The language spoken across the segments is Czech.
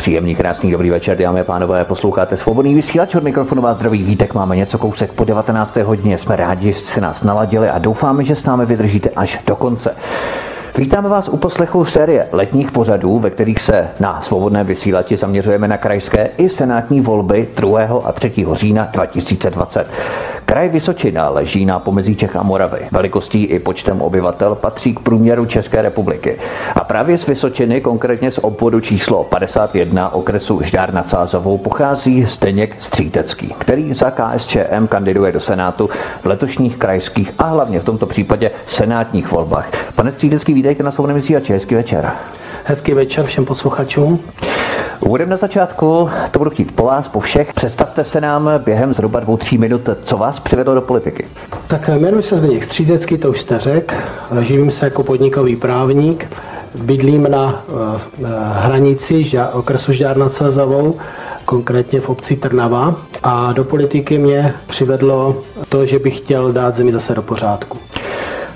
Příjemný, krásný, dobrý večer, dámy a pánové, posloucháte svobodný vysílač od mikrofonu vás zdraví vítek, máme něco kousek po 19. hodině, jsme rádi, že jste nás naladili a doufáme, že s námi vydržíte až do konce. Vítáme vás u poslechu série letních pořadů, ve kterých se na svobodné vysílači zaměřujeme na krajské i senátní volby 2. a 3. října 2020. Kraj Vysočina leží na pomezí Čech a Moravy. Velikostí i počtem obyvatel patří k průměru České republiky. A právě z Vysočiny, konkrétně z obvodu číslo 51 okresu Žďár nad Sázovou, pochází Zdeněk Střítecký, který za KSČM kandiduje do Senátu v letošních krajských a hlavně v tomto případě senátních volbách. Pane Střítecký, vítejte na svobodném vysílači. Hezký večer. Hezký večer všem posluchačům. Úvodem na začátku, to budu chtít po vás, po všech. Představte se nám během zhruba dvou, tří minut, co vás přivedlo do politiky. Tak jmenuji se Zdeněk Střídecký, to už jste řekl. Živím se jako podnikový právník. Bydlím na uh, hranici okresu Žďár nad Sazavou, konkrétně v obci Trnava. A do politiky mě přivedlo to, že bych chtěl dát zemi zase do pořádku.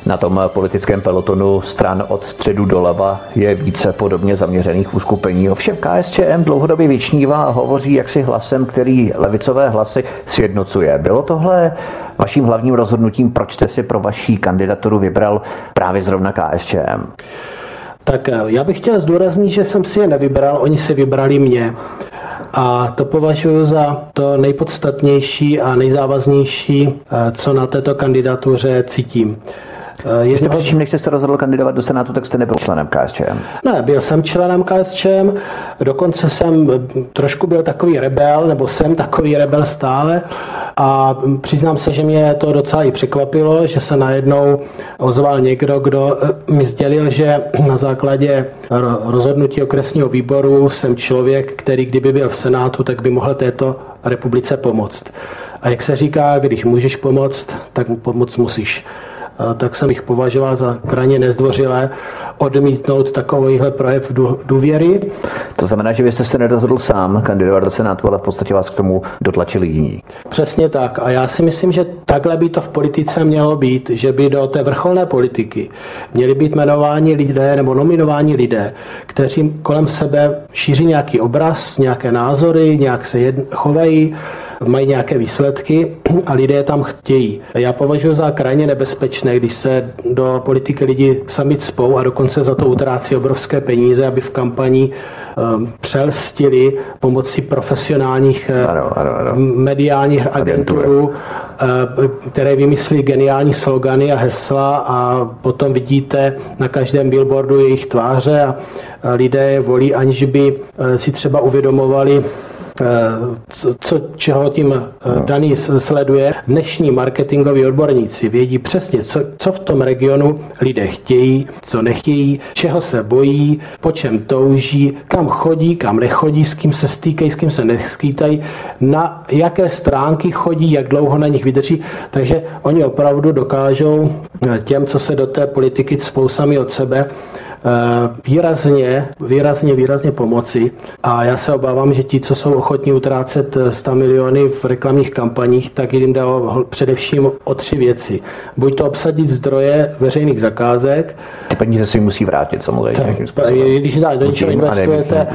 Na tom politickém pelotonu stran od středu doleva je více podobně zaměřených uskupení. Ovšem KSČM dlouhodobě vyčnívá a hovoří jaksi hlasem, který levicové hlasy sjednocuje. Bylo tohle vaším hlavním rozhodnutím, proč jste si pro vaší kandidaturu vybral právě zrovna KSČM? Tak eh, já bych chtěl zdůraznit, že jsem si je nevybral, oni se vybrali mě. A to považuji za to nejpodstatnější a nejzávaznější, eh, co na této kandidatuře cítím. Eh, Ještě předtím, než jste se rozhodl kandidovat do Senátu, tak jste nebyl členem KSČM. Ne, byl jsem členem KSČM, dokonce jsem trošku byl takový rebel, nebo jsem takový rebel stále. A přiznám se, že mě to docela i překvapilo, že se najednou ozval někdo, kdo eh, mi sdělil, že na základě rozhodnutí okresního výboru jsem člověk, který kdyby byl v Senátu, tak by mohl této republice pomoct. A jak se říká, když můžeš pomoct, tak pomoct musíš tak jsem jich považoval za krajně nezdvořilé odmítnout takovýhle projev důvěry. To znamená, že vy jste se nerozhodl sám kandidovat do Senátu, ale v podstatě vás k tomu dotlačili jiní. Přesně tak. A já si myslím, že takhle by to v politice mělo být, že by do té vrcholné politiky měli být jmenováni lidé nebo nominováni lidé, kteří kolem sebe šíří nějaký obraz, nějaké názory, nějak se jedn- chovají, mají nějaké výsledky a lidé tam chtějí. Já považuji za krajně nebezpečné, když se do politiky lidi sami spou a dokonce za to utrácí obrovské peníze, aby v kampani um, přelstili pomocí profesionálních eh, ano, ano, ano. mediálních agenturů, eh, které vymyslí geniální slogany a hesla a potom vidíte na každém billboardu jejich tváře a lidé volí, aniž by eh, si třeba uvědomovali, co, co, čeho tím eh, daný sleduje. Dnešní marketingoví odborníci vědí přesně, co, co v tom regionu lidé chtějí, co nechtějí, čeho se bojí, po čem touží, kam chodí, kam nechodí, s kým se stýkají, s kým se neskýtají, na jaké stránky chodí, jak dlouho na nich vydrží. Takže oni opravdu dokážou eh, těm, co se do té politiky cpou sami od sebe, Eh, výrazně, výrazně, výrazně pomoci a já se obávám, že ti, co jsou ochotní utrácet 100 eh, miliony v reklamních kampaních, tak jim dá především o tři věci. Buď to obsadit zdroje veřejných zakázek. Ty peníze si musí vrátit samozřejmě. Tak, když dá, do něčeho investujete,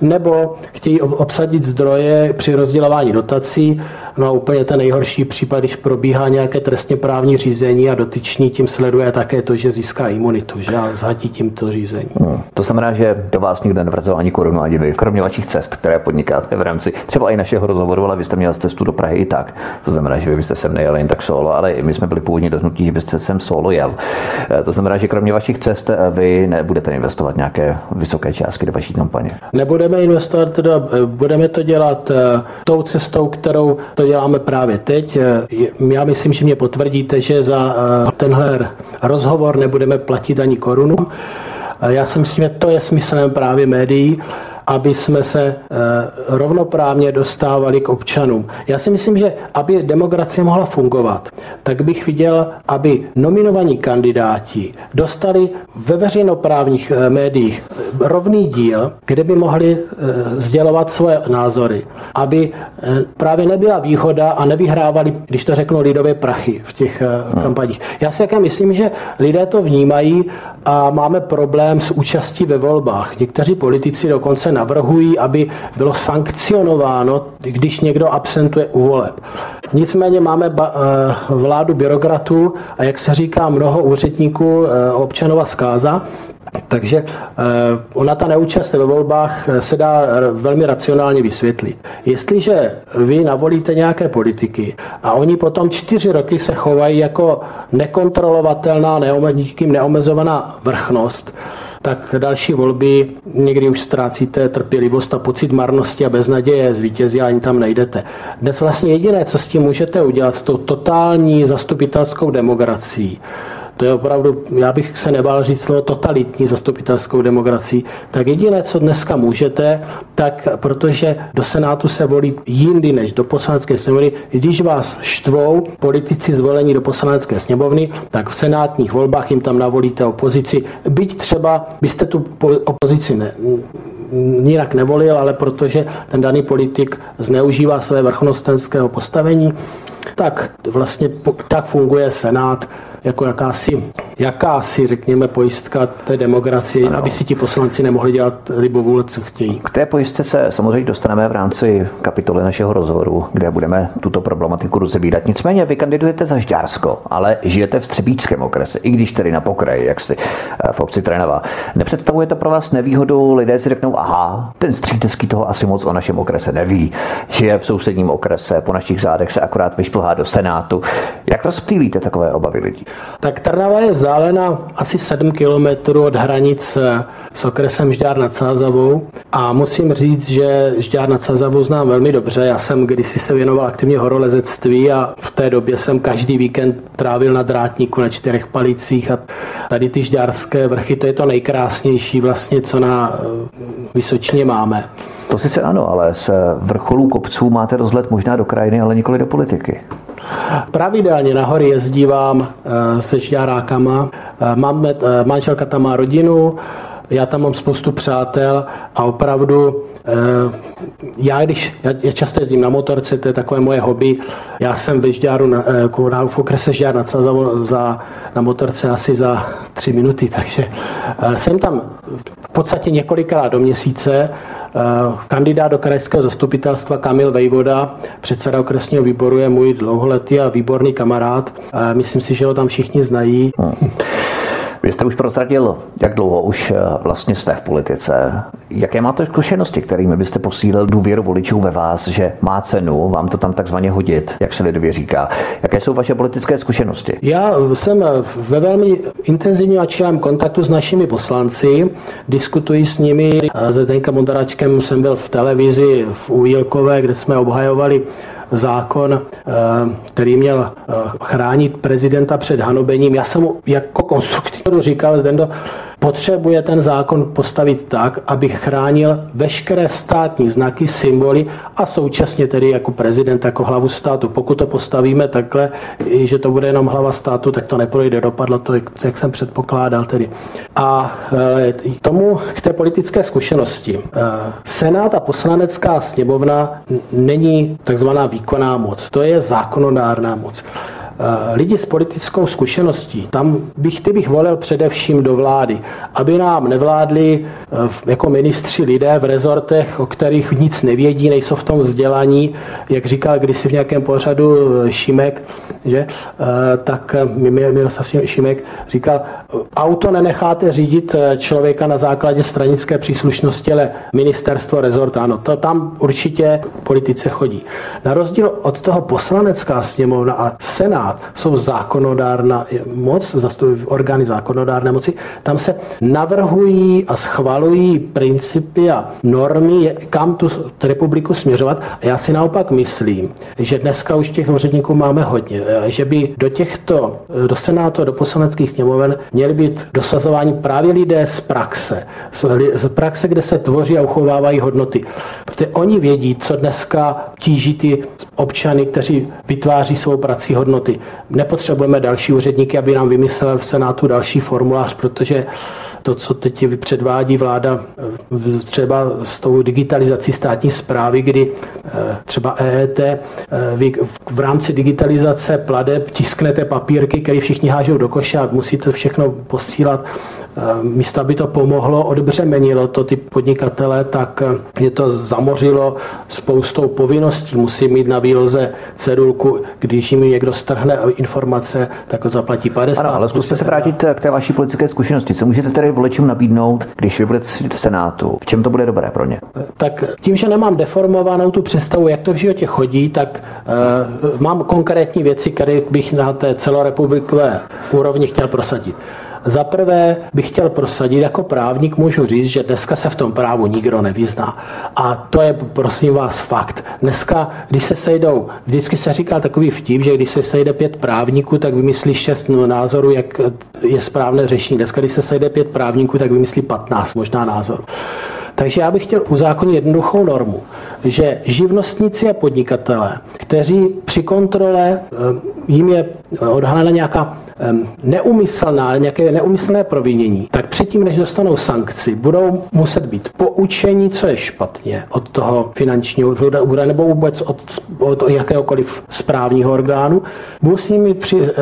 nebo chtějí obsadit zdroje při rozdělování dotací, No a úplně ten nejhorší případ, když probíhá nějaké trestně právní řízení a dotyčný tím sleduje také to, že získá imunitu, že a zhatí tímto řízení. No, to znamená, že do vás nikdo nevrzel ani korunu, ani vy, kromě vašich cest, které podnikáte v rámci třeba i našeho rozhovoru, ale vy jste měl cestu do Prahy i tak. To znamená, že vy byste sem nejeli jen tak solo, ale i my jsme byli původně dohnutí, že byste sem solo jel. Eh, to znamená, že kromě vašich cest eh, vy nebudete investovat nějaké vysoké částky do vaší kampaně. Nebudeme investovat, teda, budeme to dělat tou cestou, kterou to děláme právě teď. Já myslím, že mě potvrdíte, že za eh, tenhle rozhovor nebudeme platit ani korunu. Já si myslím, že to je smyslem právě médií aby jsme se eh, rovnoprávně dostávali k občanům. Já si myslím, že aby demokracie mohla fungovat, tak bych viděl, aby nominovaní kandidáti dostali ve veřejnoprávních eh, médiích rovný díl, kde by mohli sdělovat svoje názory, aby právě nebyla výhoda a nevyhrávali, když to řeknu lidové prachy v těch hmm. kampaních. Já si také myslím, že lidé to vnímají a máme problém s účastí ve volbách. Někteří politici dokonce navrhují, aby bylo sankcionováno, když někdo absentuje u voleb. Nicméně máme eh, vládu byrokratů a jak se říká mnoho úředníků eh, občanova zkáza, takže eh, ona ta neúčast ve volbách eh, se dá velmi racionálně vysvětlit. Jestliže vy navolíte nějaké politiky a oni potom čtyři roky se chovají jako nekontrolovatelná, nikým neomezovaná vrchnost, tak další volby někdy už ztrácíte trpělivost a pocit marnosti a beznaděje, zvítězí a ani tam nejdete. Dnes vlastně jediné, co s tím můžete udělat, s tou totální zastupitelskou demokracií, to je opravdu, já bych se nebál říct slovo totalitní zastupitelskou demokracii, tak jediné, co dneska můžete, tak protože do Senátu se volí jindy než do poslanecké sněmovny, když vás štvou politici zvolení do poslanecké sněmovny, tak v senátních volbách jim tam navolíte opozici. Byť třeba byste tu opozici ne, nijak nevolil, ale protože ten daný politik zneužívá své vrchnostenského postavení, tak vlastně tak funguje Senát jako jakási, jakási, řekněme, pojistka té demokracie, ano. aby si ti poslanci nemohli dělat libovůle, co chtějí. K té pojistce se samozřejmě dostaneme v rámci kapitoly našeho rozhovoru, kde budeme tuto problematiku rozebírat. Nicméně vy kandidujete za Žďársko, ale žijete v Třebíčském okrese, i když tedy na pokraji, jak si eh, v obci Trenava. Nepředstavuje to pro vás nevýhodu? Lidé si řeknou, aha, ten střítecký toho asi moc o našem okrese neví. Žije v sousedním okrese, po našich zádech se akorát vyšplhá do Senátu. Jak rozptýlíte takové obavy lidí? Tak Trnava je vzdálena asi 7 kilometrů od hranic s okresem Žďár nad Sázavou a musím říct, že Žďár nad Sázavou znám velmi dobře. Já jsem kdysi se věnoval aktivně horolezectví a v té době jsem každý víkend trávil na drátníku na čtyřech palicích a tady ty žďárské vrchy, to je to nejkrásnější vlastně, co na eh, Vysočině máme. To sice ano, ale z vrcholů kopců máte rozlet možná do krajiny, ale nikoli do politiky. Pravidelně nahory jezdívám eh, se žďárákama. Eh, mám, eh, manželka tam má rodinu, já tam mám spoustu přátel a opravdu já když, já často jezdím na motorce, to je takové moje hobby, já jsem ve Žďáru, na, v okrese Žďár nad Sazavou za, na motorce asi za tři minuty, takže jsem tam v podstatě několikrát do měsíce, kandidát do krajského zastupitelstva Kamil Vejvoda, předseda okresního výboru, je můj dlouholetý a výborný kamarád. Eh, myslím si, že ho tam všichni znají. Vy jste už prozradil, jak dlouho už eh, vlastně jste v politice. Jaké máte zkušenosti, kterými byste posílil důvěru voličů ve vás, že má cenu vám to tam takzvaně hodit, jak se lidově říká? Jaké jsou vaše politické zkušenosti? Já jsem ve velmi intenzivním a čilém kontaktu s našimi poslanci, diskutuji s nimi. Se Zdenkem Mondaračkem jsem byl v televizi v Újilkové, kde jsme obhajovali zákon, eh, který měl eh, chránit prezidenta před hanobením. Já jsem mu jako konstruktoru říkal, Zdendo, potřebuje ten zákon postavit tak, aby chránil veškeré státní znaky, symboly a současně tedy jako prezident, jako hlavu státu. Pokud to postavíme takhle, že to bude jenom hlava státu, tak to neprojde, dopadlo to, jak jsem předpokládal tedy. A e, tomu k té politické zkušenosti. E, Senát a poslanecká sněmovna není takzvaná výkonná moc, to je zákonodárná moc. Eh, lidi s politickou zkušeností, tam bych, ty bych volil především do vlády, aby nám nevládli eh, jako ministři lidé v rezortech, o kterých nic nevědí, nejsou v tom vzdělaní, jak říkal kdysi v nějakém pořadu eh, Šimek, že, tak Miroslav Šimek říkal, auto nenecháte řídit člověka na základě stranické příslušnosti, ale ministerstvo, rezort, ano, to tam určitě politice chodí. Na rozdíl od toho poslanecká sněmovna a senát jsou zákonodárna moc, orgány zákonodárné moci, tam se navrhují a schvalují principy a normy, kam tu republiku směřovat. A já si naopak myslím, že dneska už těch úředníků máme hodně. že by do těchto, do Senátu, do poslaneckých sněmoven měli být dosazováni právě lidé z praxe. Z praxe, kde se tvoří a uchovávají hodnoty. Protože oni vědí, co dneska tíží ty občany, kteří vytváří svou prací hodnoty. Nepotřebujeme další úředníky, aby nám vymyslel v Senátu další formulář, protože to, co teď předvádí vláda třeba s tou digitalizací státní zprávy, kdy eh, třeba EET, eh, v rámci digitalizace pladeb tisknete papírky, které všichni hážou do koše a musíte všechno posílat místo, aby to pomohlo, odbřemenilo to ty podnikatele, tak je to zamořilo spoustou povinností. Musí mít na výloze cedulku, když jim někdo strhne informace, tak ho zaplatí 50. Ano, ale zkuste se vrátit k té vaší politické zkušenosti. Co můžete tedy voličům nabídnout, když vy budete v Senátu? V čem to bude dobré pro ně? Tak tím, že nemám deformovanou tu představu, jak to v životě chodí, tak uh, mám konkrétní věci, které bych na té celorepublikové úrovni chtěl prosadit. Za prvé bych chtěl prosadit, jako právník můžu říct, že dneska se v tom právu nikdo nevyzná. A to je, prosím vás, fakt. Dneska, když se sejdou, vždycky se říká takový vtip, že když se sejde pět právníků, tak vymyslí šest názorů, jak je správné řešení. Dneska, když se sejde pět právníků, tak vymyslí patnáct možná názorů. Takže já bych chtěl uzákonit jednoduchou normu, že živnostníci a podnikatele, kteří při kontrole eh, jim je odhalena nějaká neumyslná, nějaké neumyslné provinění, tak předtím, než dostanou sankci, budou muset být poučení, co je špatně od toho finančního úřadu nebo vůbec od, od jakéhokoliv správního orgánu. Musí mít při, eh,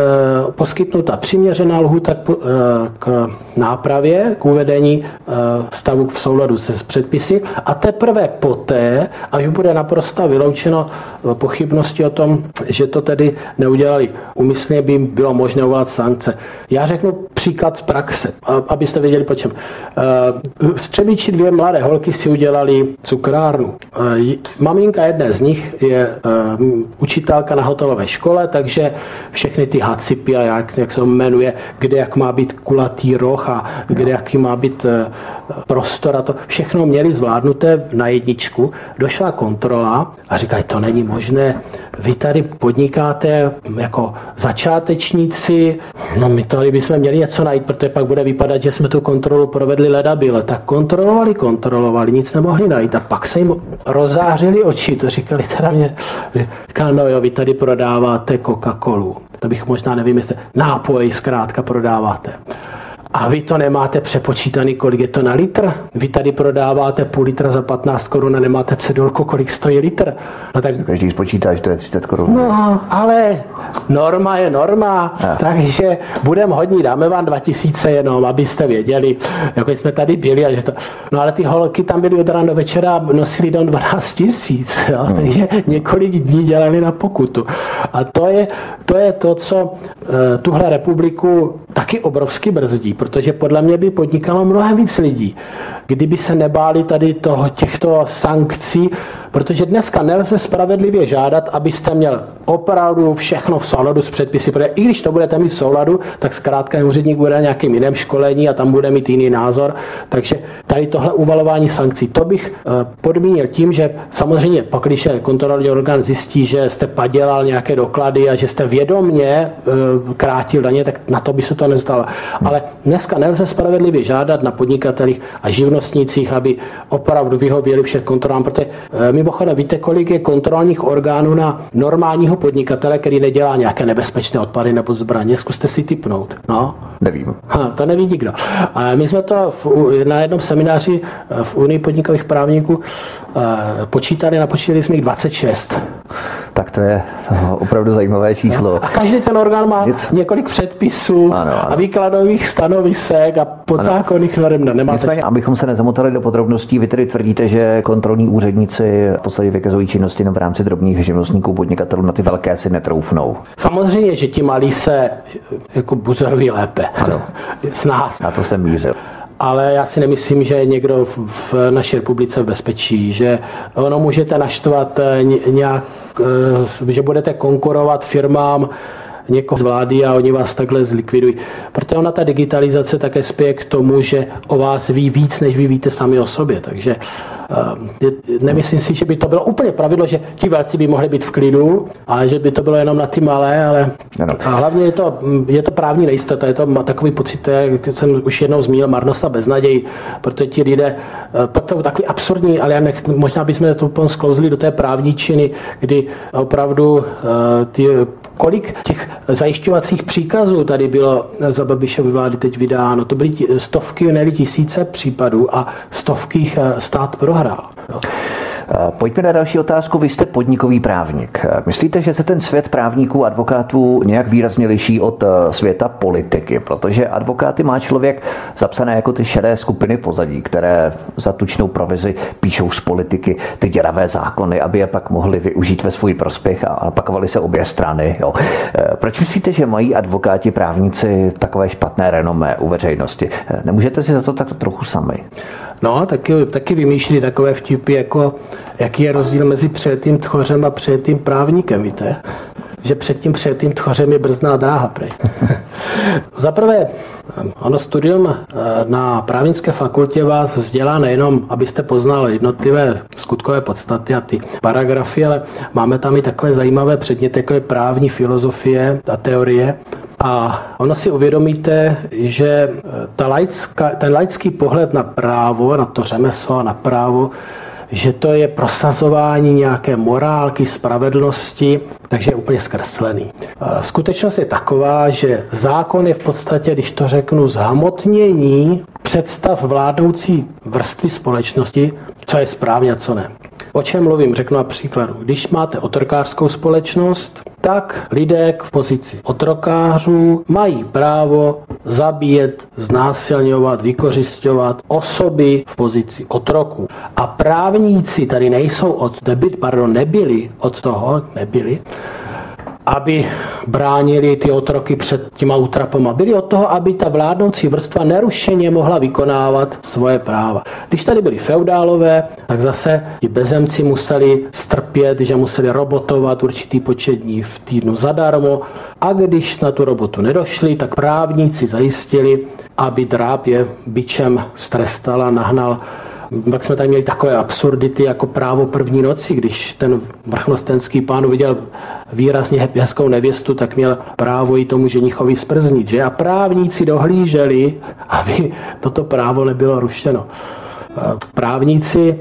poskytnuta přiměřená lhuta k, eh, k nápravě, k uvedení eh, stavu v souladu se předpisy a teprve poté, až bude naprosto vyloučeno eh, pochybnosti o tom, že to tedy neudělali umyslně, by bylo možné uvolat sankce. Já řeknu příklad z praxe, abyste věděli po čem. Eh, Střebiči dvě mladé holky si udělali cukrárnu. Maminka jedné z nich je učitelka na hotelové škole, takže všechny ty hacipy a jak, jak se jmenuje, kde jak má být kulatý roh a kde jaký má být eh, prostor a to všechno měli zvládnuté na jedničku. Došla kontrola a říkají, to není možné, vy tady podnikáte jako začátečníci, no my tady bychom měli něco najít, protože pak bude vypadat, že jsme tu kontrolu provedli ledabile. Tak kontrolovali, kontrolovali, nic nemohli najít a pak se jim rozářili oči, to říkali teda mě, říkali, no jo, vy tady prodáváte Coca-Colu. To bych možná nevím, jestli nápoj zkrátka prodáváte. A vy to nemáte přepočítaný, kolik je to na litr? Vy tady prodáváte půl litra za 15 korun a nemáte cedulku, kolik stojí litr. No tak... Každý spočítá, že to je 30 korun. No, ale norma je norma, a. takže budeme hodní, dáme vám 2000 jenom, abyste věděli, jako jsme tady byli. A že to... No ale ty holky tam byly od rána do večera, nosili do 12 tisíc, hmm. takže několik dní dělali na pokutu. A to je to, je to co uh, tuhle republiku taky obrovsky brzdí protože podle mě by podnikalo mnohem víc lidí, kdyby se nebáli tady toho, těchto sankcí, protože dneska nelze spravedlivě žádat, abyste měl opravdu všechno v souladu s předpisy, protože i když to budete mít v souladu, tak zkrátka úředník bude na nějakým jiném školení a tam bude mít jiný názor. Takže tady tohle uvalování sankcí, to bych eh, podmínil tím, že samozřejmě pak, když kontrolní orgán zjistí, že jste padělal nějaké doklady a že jste vědomně eh, krátil daně, tak na to by se to nezdalo. Ale dneska nelze spravedlivě žádat na podnikatelích a živnostnících, aby opravdu vyhověli všech kontrolám, protože eh, mimochodem víte, kolik je kontrolních orgánů na normálního podnikatele, který nedělá nějaké nebezpečné odpady nebo zbraně. Zkuste si typnout. No. Nevím. Ha, to neví nikdo. A my jsme to v, na jednom semináři eh, v Unii podnikových právníků eh, počítali, napočítali jsme jich 26. Tak to je opravdu zajímavé číslo. A každý ten orgán má Nic? několik předpisů ano, ano. a výkladových stanovisek a podzákonných norm. No, nemáte Nicméně, abychom se nezamotali do podrobností, vy tedy tvrdíte, že kontrolní úředníci v podstatě vykazují činnosti v rámci drobných živnostníků, podnikatelů, na ty velké si netroufnou. Samozřejmě, že ti malí se jako buzerují lépe. Ano. S nás. Na to jsem mířil ale já si nemyslím, že je někdo v naší republice v bezpečí, že ono můžete naštvat eh, nějak, eh, že budete konkurovat firmám, někoho z vlády a oni vás takhle zlikvidují. Protože ona ta digitalizace také spěje k tomu, že o vás ví víc, než vy víte sami o sobě. Takže uh, nemyslím si, že by to bylo úplně pravidlo, že ti velcí by mohli být v klidu, ale že by to bylo jenom na ty malé, ale a hlavně je to, je to právní nejistota, je to takový pocit, jak jsem už jednou zmínil, marnost a beznaděj, protože ti lidé, uh, to takový absurdní, ale já nech, možná bychom to sklouzli do té právní činy, kdy opravdu uh, ty kolik těch zajišťovacích příkazů tady bylo za Babišovy vlády teď vydáno. To byly stovky, ne tisíce případů a stovky eh, stát prohrál. Eh, pojďme na další otázku. Vy jste podnikový právník. Eh, myslíte, že se ten svět právníků, advokátů nějak výrazně liší od eh, světa politiky? Protože advokáty má člověk zapsané jako ty šedé skupiny pozadí, které za tučnou provizi píšou z politiky ty děravé zákony, aby je pak mohli využít ve svůj prospěch a pakovali se obě strany. Jo. Proč myslíte, že mají advokáti, právníci takové špatné renomé u veřejnosti? Nemůžete si za to tak trochu sami? No, taky, taky vymýšlí takové vtipy, jako jaký je rozdíl mezi přejetým tchořem a přejetým právníkem, víte? Že před tím přejetým tchořem je brzná dráha, prej. Za prvé, ono studium eh, na právnické fakultě vás vzdělá nejenom, abyste poznal jednotlivé skutkové podstaty a ty paragrafy, ale máme tam i takové zajímavé předměty, jako je právní filozofie a teorie. A ono si uvědomíte, že eh, ta laická, ten laický pohled na právo, na to řemeslo a na právo, že to je prosazování nějaké morálky, spravedlnosti, takže je úplně zkreslený. Skutečnost je taková, že zákon je v podstatě, když to řeknu, zhamotnění představ vládnoucí vrstvy společnosti, co je správně a co ne. O čem mluvím? Řeknu na příkladu. Když máte otrokářskou společnost, tak lidé v pozici otrokářů mají právo zabíjet, znásilňovat, vykořišťovat osoby v pozici otroku. A právníci tady nejsou od, pardon, nebyli od toho, nebyli, aby bránili ty otroky před těma útrapama. Byli od toho, aby ta vládnoucí vrstva nerušeně mohla vykonávat svoje práva. Když tady byli feudálové, tak zase ti bezemci museli strpět, že museli robotovat určitý počet dní v týdnu zadarmo a když na tu robotu nedošli, tak právníci zajistili, aby dráp je byčem strestal a nahnal pak jsme tady měli takové absurdity jako právo první noci, když ten vrchnostenský pán viděl výrazně hezkou nevěstu, tak měl právo i tomu ženichovi sprznit. Že? A právníci dohlíželi, aby toto právo nebylo rušeno. Právníci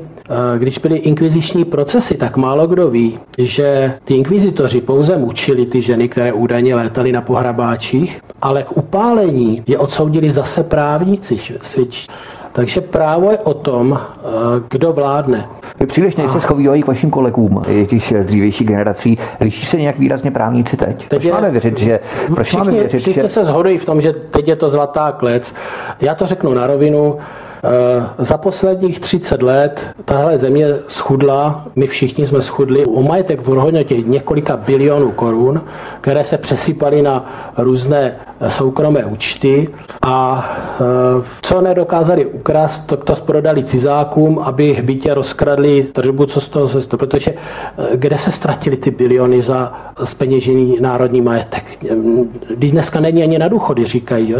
když byly inkviziční procesy, tak málo kdo ví, že ty inkvizitoři pouze mučili ty ženy, které údajně létaly na pohrabáčích, ale k upálení je odsoudili zase právníci. Takže právo je o tom, eh, kdo vládne. Vy příliš nejste schovývají k vašim kolegům, těch z dřívější generací. Liší se nějak výrazně právníci teď? teď proč je, máme věřit, že... Proč všichni, máme věřit, všichni že... se shodují v tom, že teď je to zlatá klec. Já to řeknu na rovinu. Eh, za posledních 30 let tahle země schudla, my všichni jsme schudli o majetek v hodnotě několika bilionů korun, které se přesypaly na různé soukromé účty a eh, co nedokázali ukrást, to, to prodali cizákům, aby bytě rozkradli tržbu, co z toho se protože eh, kde se ztratili ty biliony za speněžený národní majetek. Když dneska není ani na důchody, říkají. Jo?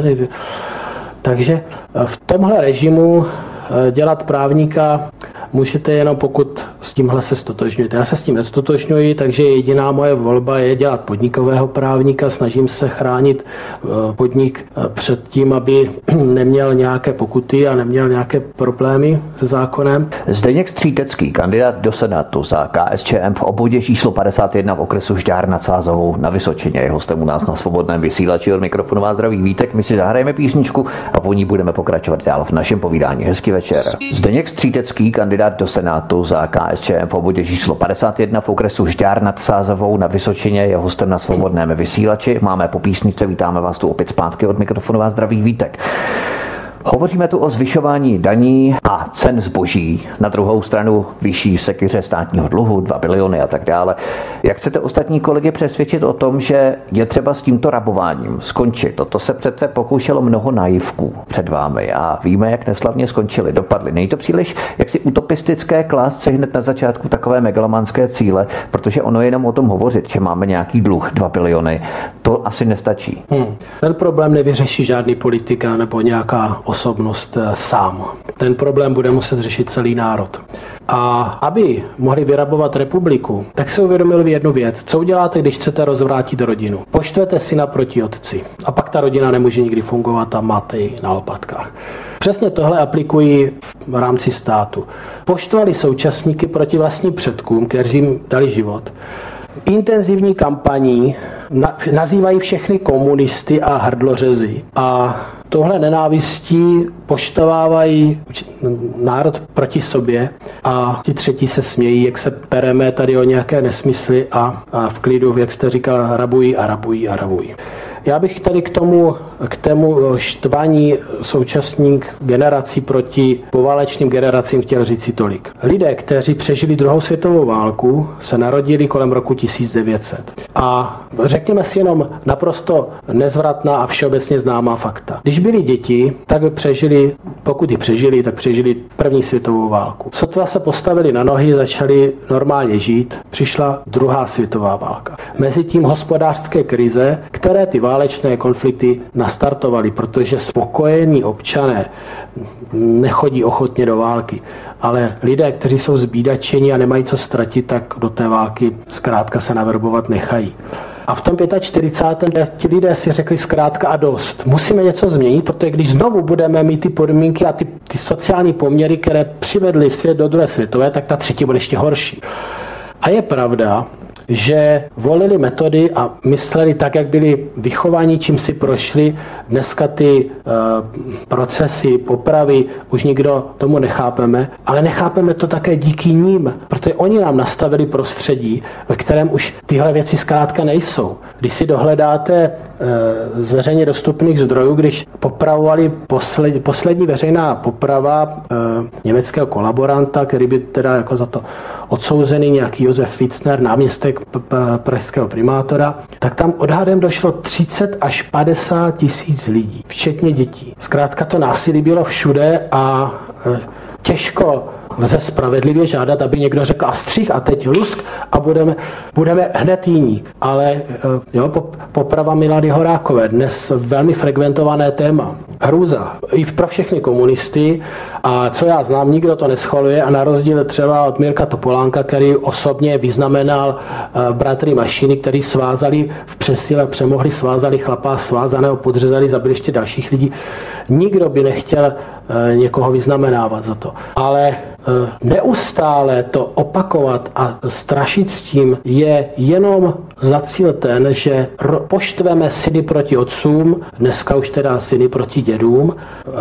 Takže eh, v tomhle režimu eh, dělat právníka můžete jenom pokud s tímhle se stotožňujete. Já se s tím nestotožňuji, takže jediná moje volba je dělat podnikového právníka. Snažím se chránit eh, podnik před tím, aby neměl nějaké pokuty a neměl nějaké problémy se zákonem. Zdeněk Střítecký, kandidát do Senátu za KSČM v obvodě číslo 51 v okresu Žďár nad Sázovou na Vysočině. Je hostem u nás na svobodném vysílači od mikrofonu vás zdraví Vítek. My si zahrajeme písničku a po ní budeme pokračovat dál v našem povídání. Hezký večer. Zdeněk Střítecký, kandidát do Senátu za KSČM v obvodě číslo 51 v okresu Žďár nad Sázovou na Vysočině. Je hostem na svobodném vysílači. Máme po písničce, vítáme vás tu opět zpátky od mikrofonu vás zdraví Vítek. Hovoříme tu o zvyšování daní a cen zboží, na druhou stranu vyšší sekyře státního dluhu, 2 biliony a tak dále. Jak chcete ostatní kolegy přesvědčit o tom, že je třeba s tímto rabováním skončit? Toto se přece pokoušelo mnoho naivků před vámi a víme, jak neslavně skončili, dopadli. Není to příliš jaksi utopistické klást se hned na začátku takové megalomanské cíle, protože ono je jenom o tom hovořit, že máme nějaký dluh 2 biliony. To asi nestačí. Hmm. Ten problém nevyřeší žádný politika nebo nějaká osobnost eh, sám. Ten problém bude muset řešit celý národ. A aby mohli vyrabovat republiku, tak se uvědomili jednu věc. Co uděláte, když chcete rozvrátit rodinu? Poštvete si naproti otci. A pak ta rodina nemůže nikdy fungovat a máte ji na lopatkách. Přesně tohle aplikují v rámci státu. Poštvali současníky proti vlastním předkům, kteří jim dali život intenzivní kampaní nazývají všechny komunisty a hrdlořezy. A tohle nenávistí poštovávají národ proti sobě a ti třetí se smějí, jak se pereme tady o nějaké nesmysly a, a v klidu, jak jste říkal, rabují a rabují a rabují. Já bych tady k tomu, k tému štvání současných generací proti poválečným generacím chtěl říct si tolik. Lidé, kteří přežili druhou světovou válku, se narodili kolem roku 1900. A řekněme si jenom naprosto nezvratná a všeobecně známá fakta. Když byli děti, tak přežili, pokud ji přežili, tak přežili první světovou válku. Sotva se postavili na nohy, začali normálně žít, přišla druhá světová válka. Mezitím hospodářské krize, které ty válečné konflikty nastartovaly, protože spokojení občané nechodí ochotně do války. Ale lidé, kteří jsou zbídačeni a nemají co ztratit, tak do té války zkrátka se naverbovat nechají. A v tom 45. ti lidé si řekli zkrátka a dost. Musíme něco změnit, protože když znovu budeme mít ty podmínky a ty, ty sociální poměry, které přivedly svět do druhé světové, tak ta třetí bude ještě horší. A je pravda, že volili metody a mysleli tak, jak byli vychováni, čím si prošli. Dneska ty uh, procesy, popravy, už nikdo tomu nechápeme, ale nechápeme to také díky ním, protože oni nám nastavili prostředí, ve kterém už tyhle věci zkrátka nejsou. Když si dohledáte z veřejně dostupných zdrojů, když popravovali posled, poslední veřejná poprava uh, německého kolaboranta, který by teda jako za to odsouzený nějaký Josef Fitzner, náměstek pražského primátora, tak tam odhadem došlo 30 až 50 tisíc lidí, včetně dětí. Zkrátka to násilí bylo všude a e, těžko lze spravedlivě žádat, aby někdo řekl a střih a teď lusk a budeme, budeme hned jiní. Ale e, jo, poprava Milady Horákové, dnes velmi frekventované téma. Hrůza. I pro všechny komunisty. A co já znám, nikdo to neschvaluje a na rozdíl třeba od Mirka Topolánka, který osobně vyznamenal uh, bratry Mašiny, který svázali v přesile, přemohli, svázali chlapa svázaného, podřezali, zabili ještě dalších lidí. Nikdo by nechtěl někoho vyznamenávat za to. Ale uh, neustále to opakovat a strašit s tím je jenom za cíl ten, že poštveme syny proti otcům, dneska už teda syny proti dědům, e,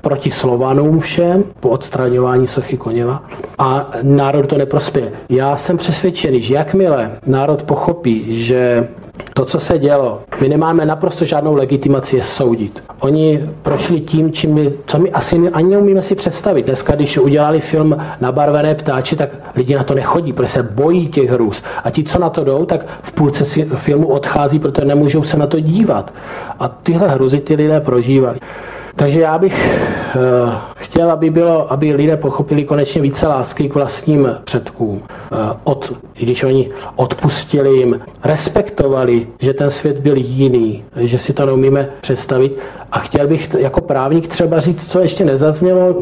proti Slovanům všem, po odstraňování sochy Koněva a národ to neprospěje. Já jsem přesvědčený, že jakmile národ pochopí, že to, co se dělo, my nemáme naprosto žádnou legitimaci je soudit. Oni prošli tím, čím my, co my asi ani neumíme si představit. Dneska, když udělali film na barvené ptáči, tak lidi na to nechodí, protože se bojí těch hrůz. A ti, co na to jdou, tak v půlce filmu odchází, protože nemůžou se na to dívat. A tyhle hruzy ty lidé prožívali. Takže já bych uh, chtěl, aby, bylo, aby lidé pochopili konečně více lásky k vlastním předkům. Uh, od, když oni odpustili jim, respektovali, že ten svět byl jiný, že si to neumíme představit. A chtěl bych jako právník třeba říct, co ještě nezaznělo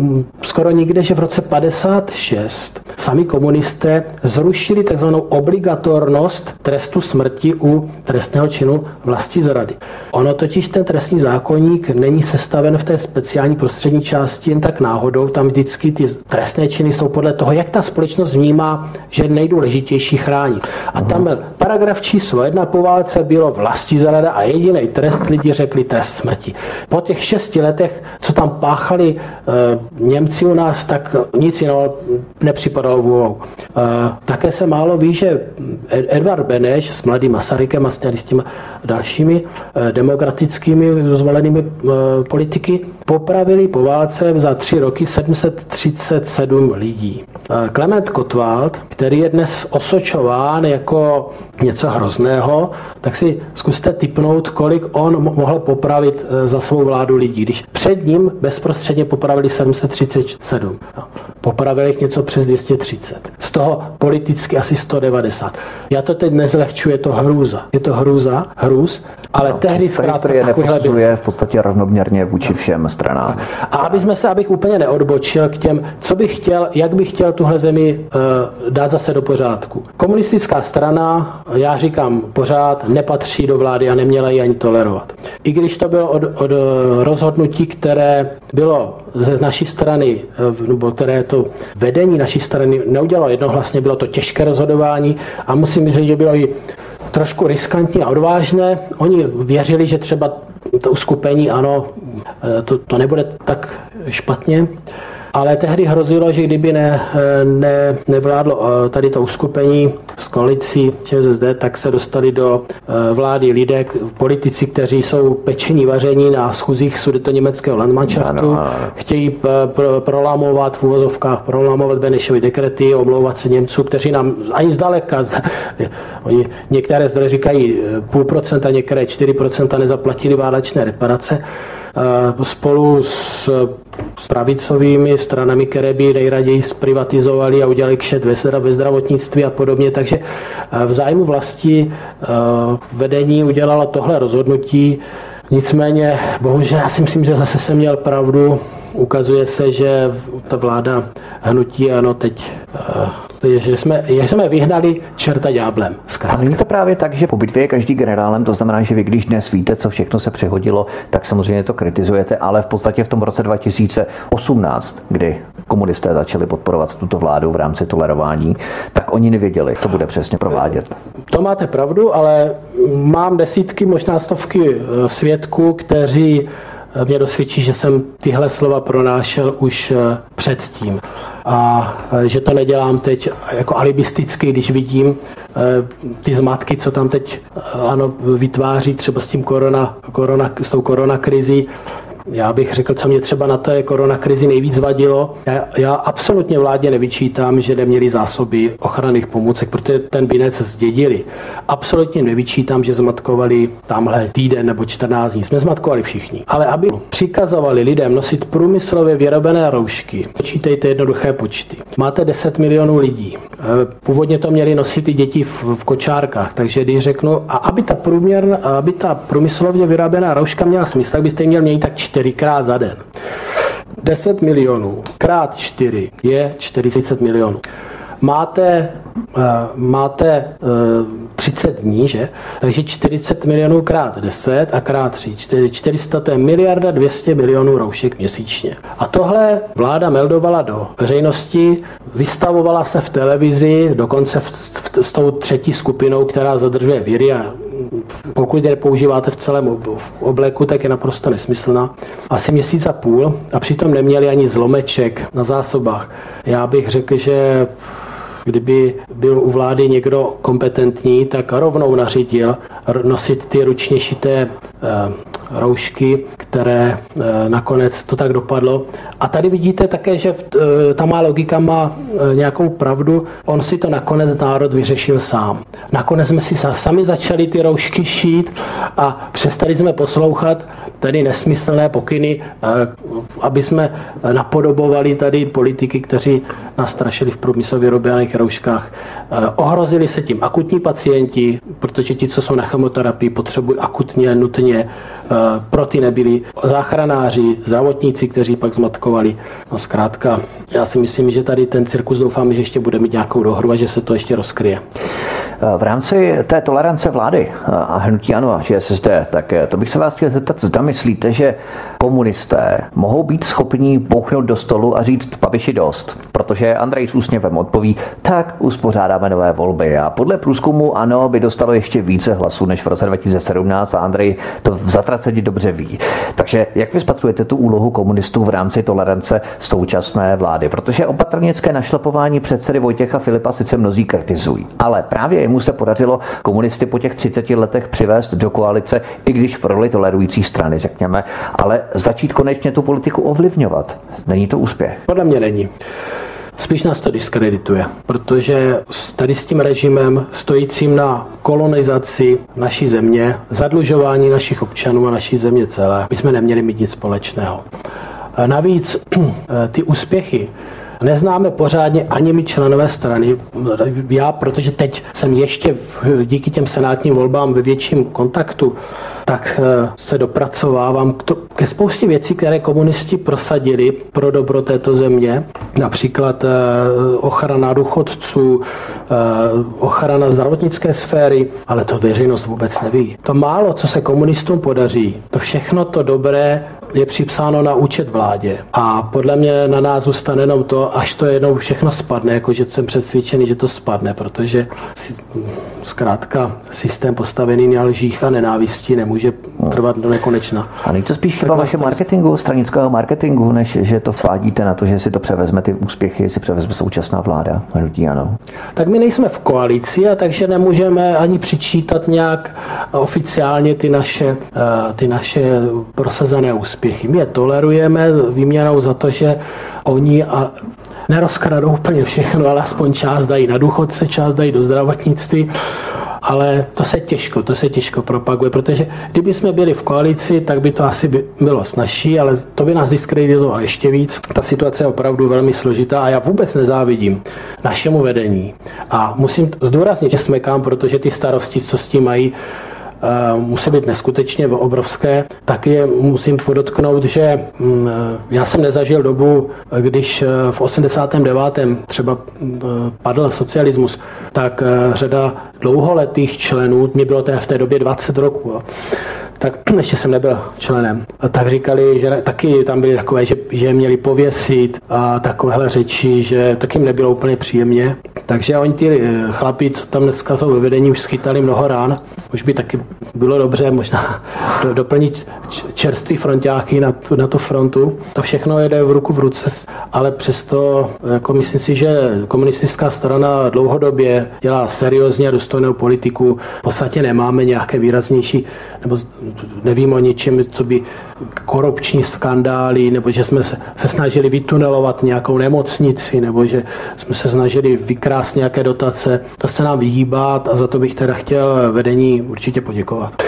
skoro nikde, že v roce 56 sami komunisté zrušili takzvanou obligatornost trestu smrti u trestného činu vlasti zrady. Ono totiž ten trestní zákonník není sestaven v té speciální prostřední části jen tak náhodou. Tam vždycky ty trestné činy jsou podle toho, jak ta společnost vnímá, že nejdůležitější chránit. A tam byl paragraf číslo jedna po válce bylo vlasti zrada a jediný trest lidi řekli trest smrti. Po těch šesti letech, co tam páchali e, Němci u nás, tak nic jiného nepřipadalo vůlou. E, také se málo ví, že Edvard Beneš s mladým Masarykem a s těmi dalšími e, demokratickými zvolenými e, politiky popravili po válce za tři roky 737 lidí. Klement Kotwald, který je dnes osočován jako něco hrozného, tak si zkuste typnout, kolik on mohl popravit e, za svou vládu lidí. Když před ním bezprostředně popravili 737. No, popravili jich něco přes 230. Z toho politicky asi 190. Já to teď nezlehčuji, je to hrůza. Je to hrůza, hrůz, ale no, tehdy zkrátka je v podstatě rovnoměrně vůči všem stranám. A aby jsme se, abych úplně neodbočil k těm, co bych chtěl, jak bych chtěl tuhle zemi uh, dát zase do pořádku. Komunistická strana, já říkám pořád, nepatří do vlády a neměla ji ani tolerovat. I když to bylo od, od rozhodnutí, které bylo ze naší strany, eh, nebo které to vedení naší strany neudělalo jednohlasně, bylo to těžké rozhodování a musím říct, že bylo i trošku riskantní a odvážné. Oni věřili, že třeba to uskupení, ano, eh, to, to nebude tak špatně. Ale tehdy hrozilo, že kdyby ne, ne, nevládlo eh, tady to uskupení s koalicí ČSSD, tak se dostali do eh, vlády lidé, politici, kteří jsou pečení vaření na schůzích německého Landmannschaftu, chtějí eh, prolamovat v úvozovkách, prolamovat Benešovy dekrety, omlouvat se Němců, kteří nám ani zdaleka, oni některé zdroje říkají půl procenta, některé 4 procenta nezaplatili válečné reparace. Eh, spolu s, s pravicovými stranami, které by nejraději zprivatizovali a udělali kšet ve, ve zdravotnictví a podobně. Takže eh, v zájmu vlasti eh, vedení udělalo tohle rozhodnutí. Nicméně, bohužel, já si myslím, že zase jsem měl pravdu. Ukazuje se, že ta vláda hnutí ano teď že jsme, že jsme vyhnali čerta ďáblem. A není to právě tak, že po bitvě je každý generálem, to znamená, že vy když dnes víte, co všechno se přehodilo, tak samozřejmě to kritizujete, ale v podstatě v tom roce 2018, kdy komunisté začali podporovat tuto vládu v rámci tolerování, tak oni nevěděli, co bude přesně provádět. To máte pravdu, ale mám desítky, možná stovky eh, svědků, kteří mě dosvědčí, že jsem tyhle slova pronášel už eh, předtím. A e, že to nedělám teď jako alibisticky, když vidím e, ty zmatky, co tam teď ano, vytváří třeba s tím korona, korona, s tou koronakrizí, já bych řekl, co mě třeba na té koronakrizi nejvíc vadilo. Já, já absolutně vládě nevyčítám, že neměli zásoby ochranných pomůcek, protože ten binec zdědili. Absolutně nevyčítám, že zmatkovali tamhle týden nebo 14 dní. Jsme zmatkovali všichni. Ale aby přikazovali lidem nosit průmyslově vyrobené roušky, počítejte jednoduché počty. Máte 10 milionů lidí. E, původně to měli nosit i děti v, v kočárkách, takže když řeknu, a aby ta, průměr, aby ta průmyslově vyrobená rouška měla smysl, tak byste měl měli tak čtyřikrát za den. 10 milionů krát 4 je 40 milionů. Máte, uh, máte uh, 30 dní, že? Takže 40 milionů krát 10 a krát 3, 400 to je miliarda 200 milionů roušek měsíčně. A tohle vláda meldovala do veřejnosti, vystavovala se v televizi, dokonce v, v, s tou třetí skupinou, která zadržuje viry a pokud je používáte v celém obleku, tak je naprosto nesmyslná. Asi měsíc a půl a přitom neměli ani zlomeček na zásobách. Já bych řekl, že kdyby byl u vlády někdo kompetentní, tak rovnou nařídil nosit ty ručně šité eh, roušky, které eh, nakonec to tak dopadlo. A tady vidíte také, že eh, ta má logika má nějakou pravdu. On si to nakonec národ vyřešil sám. Nakonec jsme si sami začali ty roušky šít a přestali jsme poslouchat tedy nesmyslné pokyny, aby jsme napodobovali tady politiky, kteří nastrašili v průmyslu vyrobených rouškách. Ohrozili se tím akutní pacienti, protože ti, co jsou na chemoterapii, potřebují akutně, nutně pro ty nebyli záchranáři, zdravotníci, kteří pak zmatkovali. No zkrátka, já si myslím, že tady ten cirkus doufám, že ještě bude mít nějakou dohru a že se to ještě rozkryje. V rámci té tolerance vlády a hnutí ano a ČSSD, tak to bych se vás chtěl zeptat, zda myslíte, že komunisté mohou být schopni bouchnout do stolu a říct Babiši dost, protože Andrej s úsměvem odpoví, tak uspořádáme nové volby a podle průzkumu ano by dostalo ještě více hlasů než v roce 2017 a Andrej to v zatracení dobře ví. Takže jak vy spacujete tu úlohu komunistů v rámci tolerance současné vlády? Protože opatrnické našlapování předsedy Vojtěcha Filipa sice mnozí kritizují, ale právě jemu se podařilo komunisty po těch 30 letech přivést do koalice, i když v roli tolerující strany, řekněme, ale začít konečně tu politiku ovlivňovat. Není to úspěch? Podle mě není. Spíš nás to diskredituje, protože tady s tím režimem stojícím na kolonizaci naší země, zadlužování našich občanů a naší země celé, my jsme neměli mít nic společného. Navíc ty úspěchy neznáme pořádně ani my členové strany. Já, protože teď jsem ještě díky těm senátním volbám ve větším kontaktu, tak eh, se dopracovávám k to, ke spoustě věcí, které komunisti prosadili pro dobro této země. Například eh, ochrana důchodců, eh, ochrana zdravotnické sféry, ale to veřejnost vůbec neví. To málo, co se komunistům podaří, to všechno to dobré je připsáno na účet vládě. A podle mě na nás zůstane jenom to, až to jednou všechno spadne, jakože jsem přesvědčený, že to spadne, protože si, zkrátka systém postavený na lžích a nenávisti nemůže trvat do nekonečna. A není to spíš chyba vaše marketingu, stranického marketingu, než že to svádíte na to, že si to převezme ty úspěchy, si převezme současná vláda, hnutí ano. Tak my nejsme v koalici a takže nemůžeme ani přičítat nějak oficiálně ty naše, eh, ty naše prosazené úspěchy. My je tolerujeme výměnou za to, že oni a nerozkradou úplně všechno, ale aspoň část dají na důchodce, část dají do zdravotnictví ale to se těžko, to se těžko propaguje, protože kdyby jsme byli v koalici, tak by to asi by bylo snažší, ale to by nás diskreditovalo ještě víc. Ta situace je opravdu velmi složitá a já vůbec nezávidím našemu vedení. A musím zdůraznit, že jsme kam, protože ty starosti, co s tím mají, musí být neskutečně obrovské. Taky musím podotknout, že mm, eh, já jsem nezažil dobu, když eh, v 89. třeba padl socialismus, tak řada dlouholetých členů, mě bylo v té době 20 roku, tak ještě jsem nebyl členem. Tak říkali, že taky tam byly takové, že, že měli pověsit a takovéhle řeči, že taky jim nebylo úplně příjemně. Takže oni ty eh, chlapí, co tam dneska jsou ve vedení, už schytali mnoho rán. Už by taky bylo dobře možná doplnit čerstvý frontáky na tu, na tu frontu. To všechno jede v ruku v ruce, ale přesto jako myslím si, že komunistická strana dlouhodobě dělá seriózně a důstojnou politiku. V podstatě nemáme nějaké výraznější nebo nevím o ničem, co by korupční skandály, nebo že jsme se, snažili vytunelovat nějakou nemocnici, nebo že jsme se snažili vykrást nějaké dotace. To se nám vyhýbat a za to bych teda chtěl vedení určitě poděkovat.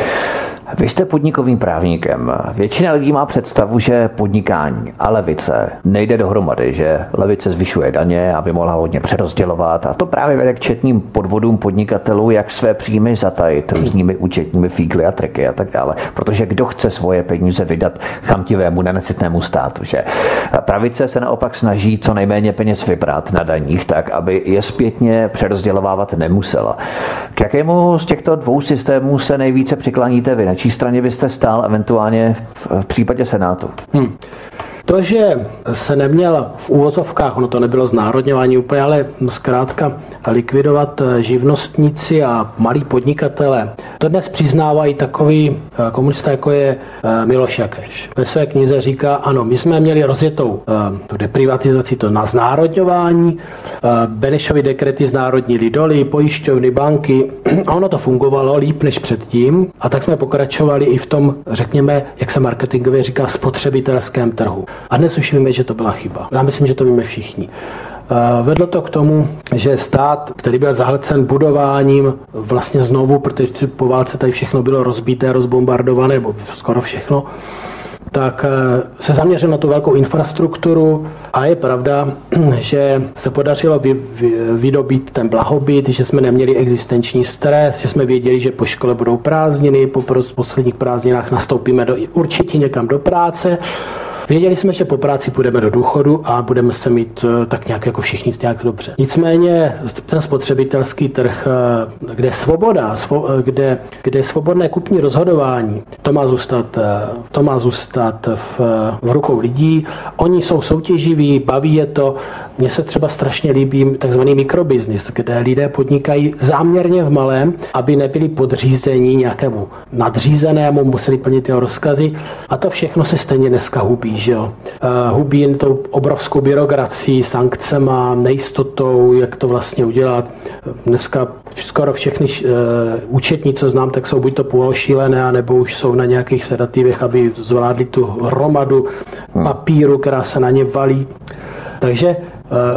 Vy jste podnikovým právníkem. Většina lidí má představu, že podnikání a levice nejde dohromady, že levice zvyšuje daně, aby mohla hodně přerozdělovat a to právě vede k četným podvodům podnikatelů, jak své příjmy zatajit různými účetními fígly a triky a tak dále. Protože kdo chce svoje peníze vydat chamtivému nenesitnému státu, že? Pravice se naopak snaží co nejméně peněz vybrat na daních tak, aby je zpětně přerozdělovávat nemusela. K jakému z těchto dvou systémů se nejvíce přikláníte vy? Čí straně byste stál eventuálně v případě Senátu? Hmm. To, že se neměl v úvozovkách, ono to nebylo znárodňování úplně, ale zkrátka likvidovat živnostníci a malí podnikatele, to dnes přiznávají takový eh, komunista, jako je eh, Miloš Jakeš. Ve své knize říká, ano, my jsme měli rozjetou eh, tu deprivatizaci, to na znárodňování, Benešovi dekrety znárodnili doly, pojišťovny, banky a ono to fungovalo líp než předtím a tak jsme pokračovali i v tom, řekněme, jak se marketingově říká, spotřebitelském trhu. A dnes už víme, že to byla chyba. Já myslím, že to víme všichni. Vedlo to k tomu, že stát, který byl zahlcen budováním vlastně znovu, protože po válce tady všechno bylo rozbité, rozbombardované, nebo skoro všechno, tak eh, se zaměřil na tu velkou infrastrukturu a je pravda, že se podařilo vy, vy, vydobít ten blahobyt, že jsme neměli existenční stres, že jsme věděli, že po škole budou prázdniny, po posledních prázdninách nastoupíme do, určitě někam do práce Věděli jsme, že po práci půjdeme do důchodu a budeme se mít eh, tak nějak jako všichni nějak dobře. Nicméně ten spotřebitelský trh, eh, kde svoboda, eh, kde, kde svobodné kupní rozhodování, to má zůstat, to má zůstat v, v rukou lidí. Oni jsou soutěživí, baví je to, mně se třeba strašně líbí takzvaný mikrobiznis, kde lidé podnikají záměrně v malém, aby nebyli podřízení nějakému nadřízenému, museli plnit jeho rozkazy a to všechno se stejně dneska hubí, že jo. Hubí jen tou obrovskou byrokracií, sankcema, nejistotou, jak to vlastně udělat. Dneska skoro všechny uh, účetní, co znám, tak jsou buď to půlošílené, nebo už jsou na nějakých sedativech, aby zvládli tu hromadu papíru, která se na ně valí. Takže eh,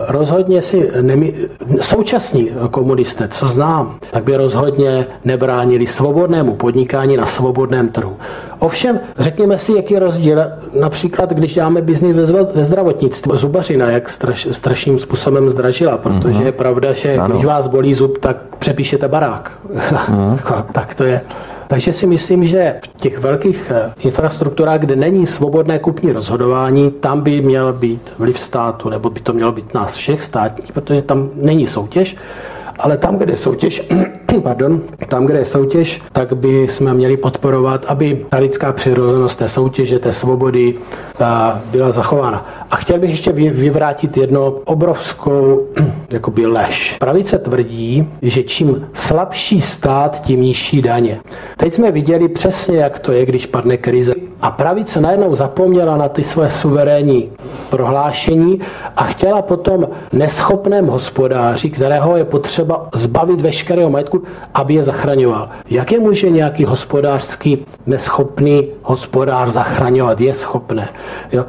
rozhodně si nemi, současní komunisté, co znám, tak by rozhodně nebránili svobodnému podnikání na svobodném trhu. Ovšem, řekněme si, jaký je rozdíl, například, když děláme biznis ve, zdravotnictví. Zubařina, jak straš, strašným způsobem zdražila, protože mm-hmm. je pravda, že ano. když vás bolí zub, tak přepíšete barák. Mm. tak to je. Takže si myslím, že v těch velkých eh, infrastrukturách, kde není svobodné kupní rozhodování, tam by měl být vliv státu, nebo by to mělo být nás všech státních, protože tam není soutěž. Ale tam, kde je soutěž, pardon, tam, kde je soutěž, tak by jsme měli podporovat, aby ta lidská přirozenost té soutěže, té svobody eh, byla zachována. A chtěl bych ještě vyvrátit jedno obrovskou jakoby lež. Pravice tvrdí, že čím slabší stát, tím nižší daně. Teď jsme viděli přesně, jak to je, když padne krize. A pravice najednou zapomněla na ty své suverénní prohlášení a chtěla potom neschopném hospodáři, kterého je potřeba zbavit veškerého majetku, aby je zachraňoval. Jak je může nějaký hospodářský neschopný hospodář zachraňovat? Je schopné. Jo?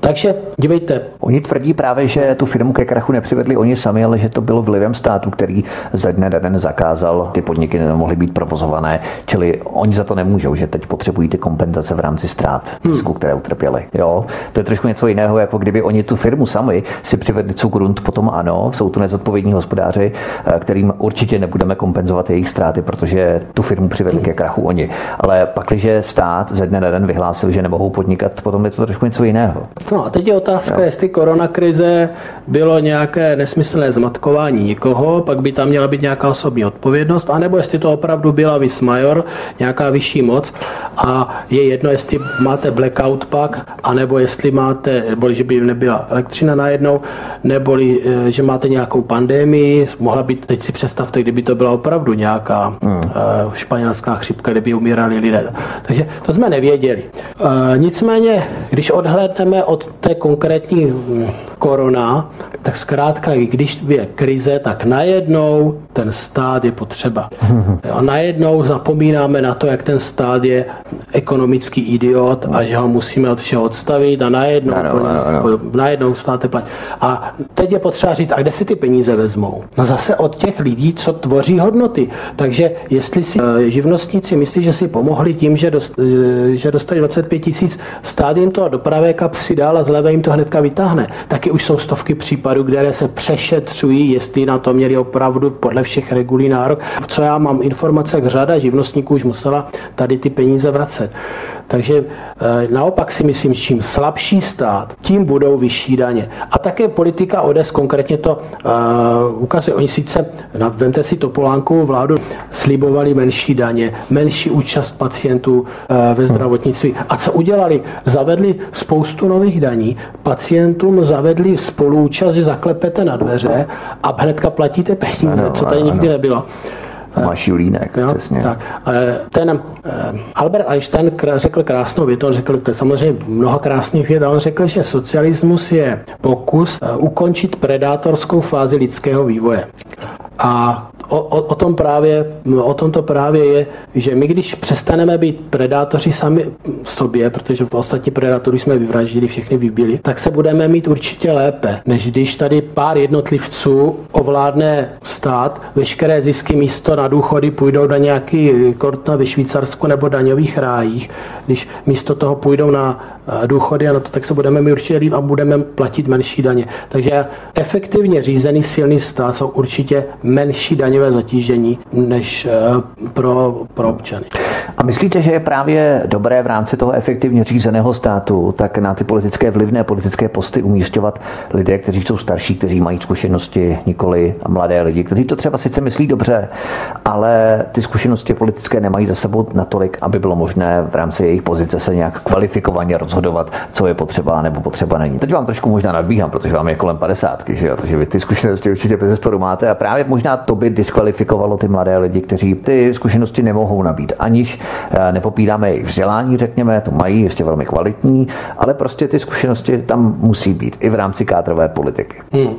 Takže dívejte. Oni tvrdí právě, že tu firmu ke krachu nepřivedli oni sami, ale že to bylo vlivem státu, který ze dne na den zakázal, ty podniky nemohly být provozované, čili oni za to nemůžou, že teď potřebují ty kompenzace v rámci ztrát, hmm. které utrpěli. Jo? To je trošku něco jiného, jako kdyby oni tu firmu sami si přivedli cukrund, potom ano, jsou to nezodpovědní hospodáři, eh, kterým určitě nebudeme kompenzovat jejich ztráty, protože tu firmu přivedli ke krachu oni. Ale pak, když stát ze dne na den vyhlásil, že nemohou podnikat, potom je to trošku něco jiného. No a teď je otázka, jo. jestli koronakrize bylo nějaké nesmyslné zmatkování nikoho, pak by tam měla být nějaká osobní odpovědnost, anebo jestli to opravdu byla vis major, nějaká vyšší moc a je jedno, jestli máte blackout pak, anebo jestli máte, nebo že by nebyla elektřina najednou, nebo eh, že máte nějakou pandemii, mohla být, teď si představte, kdyby to byla opravdu nějaká hmm. uh, španělská chřipka, kde by umírali lidé. Takže to jsme nevěděli. Uh, nicméně, když odhlédneme od té konkrétní hm, korona, tak zkrátka, když je krize, tak najednou ten stát je potřeba. A najednou zapomínáme na to, jak ten stát je ekonomický idiot a že ho musíme od všeho odstavit a najednou, ano, ano, ano. najednou stát platí. A teď je potřeba říct, a kde si ty peníze vezmou? No zase od těch lidí, co tvoří hodnoty. Takže jestli si eh, živnostníci myslí, že si pomohli tím, že, dost, eh, že dostali 25 tisíc, stát jim to do pravé kapsy dál a zlevé jim to hnedka vytáhne. Taky už jsou stovky případů, které se přešetřují, jestli na to měli opravdu podle všech regulí nárok. Co já mám informace, jak řada živnostníků už musela tady ty peníze vracet. Takže eh, naopak si myslím, čím slabší stát, tím budou vyšší daně. A také politika ODS konkrétně to uh, ukazuje. Oni sice, vemte si Topolánkovou vládu, slibovali menší daně, menší účast pacientů uh, ve zdravotnictví. A co udělali? Zavedli spoustu nových daní, pacientům zavedli spoluúčast, že zaklepete na dveře a hnedka platíte peníze, co tady nikdy nebylo. Máš Julínek, jo, přesně. Tak. Ten eh, Albert Einstein řekl krásnou větu, on řekl to samozřejmě mnoho krásných vět, on řekl, že socialismus je pokus eh, ukončit predátorskou fázi lidského vývoje. A o, o, o, tom právě, o tom to právě je, že my když přestaneme být predátoři sami v sobě, protože v ostatní predátory jsme vyvraždili, všechny vybili, tak se budeme mít určitě lépe, než když tady pár jednotlivců ovládne stát, veškeré zisky místo na důchody půjdou na nějaký kortna ve Švýcarsku nebo daňových rájích, když místo toho půjdou na eh, důchody a na to, tak se budeme mít určitě líp a budeme platit menší daně. Takže efektivně řízený silný stát jsou určitě menší daňové daňové zatížení než eh, pro, pro občany. A myslíte, že je právě dobré v rámci toho efektivně řízeného státu tak na ty politické vlivné politické posty umístěvat lidé, kteří jsou starší, kteří mají zkušenosti, nikoli mladé lidi, kteří to třeba sice myslí dobře, ale ty zkušenosti politické nemají za sebou natolik, aby bylo možné v rámci jejich pozice se nějak kvalifikovaně rozhodovat, co je potřeba nebo potřeba není. Teď vám trošku možná nadbíhám, protože vám je kolem 50, že jo? takže vy ty zkušenosti určitě bez sporu máte a právě možná to by diskvalifikovalo ty mladé lidi, kteří ty zkušenosti nemohou nabít, aniž eh, nepopíráme jejich vzdělání, řekněme, to mají ještě velmi kvalitní, ale prostě ty zkušenosti tam musí být i v rámci kádrové politiky. Hmm.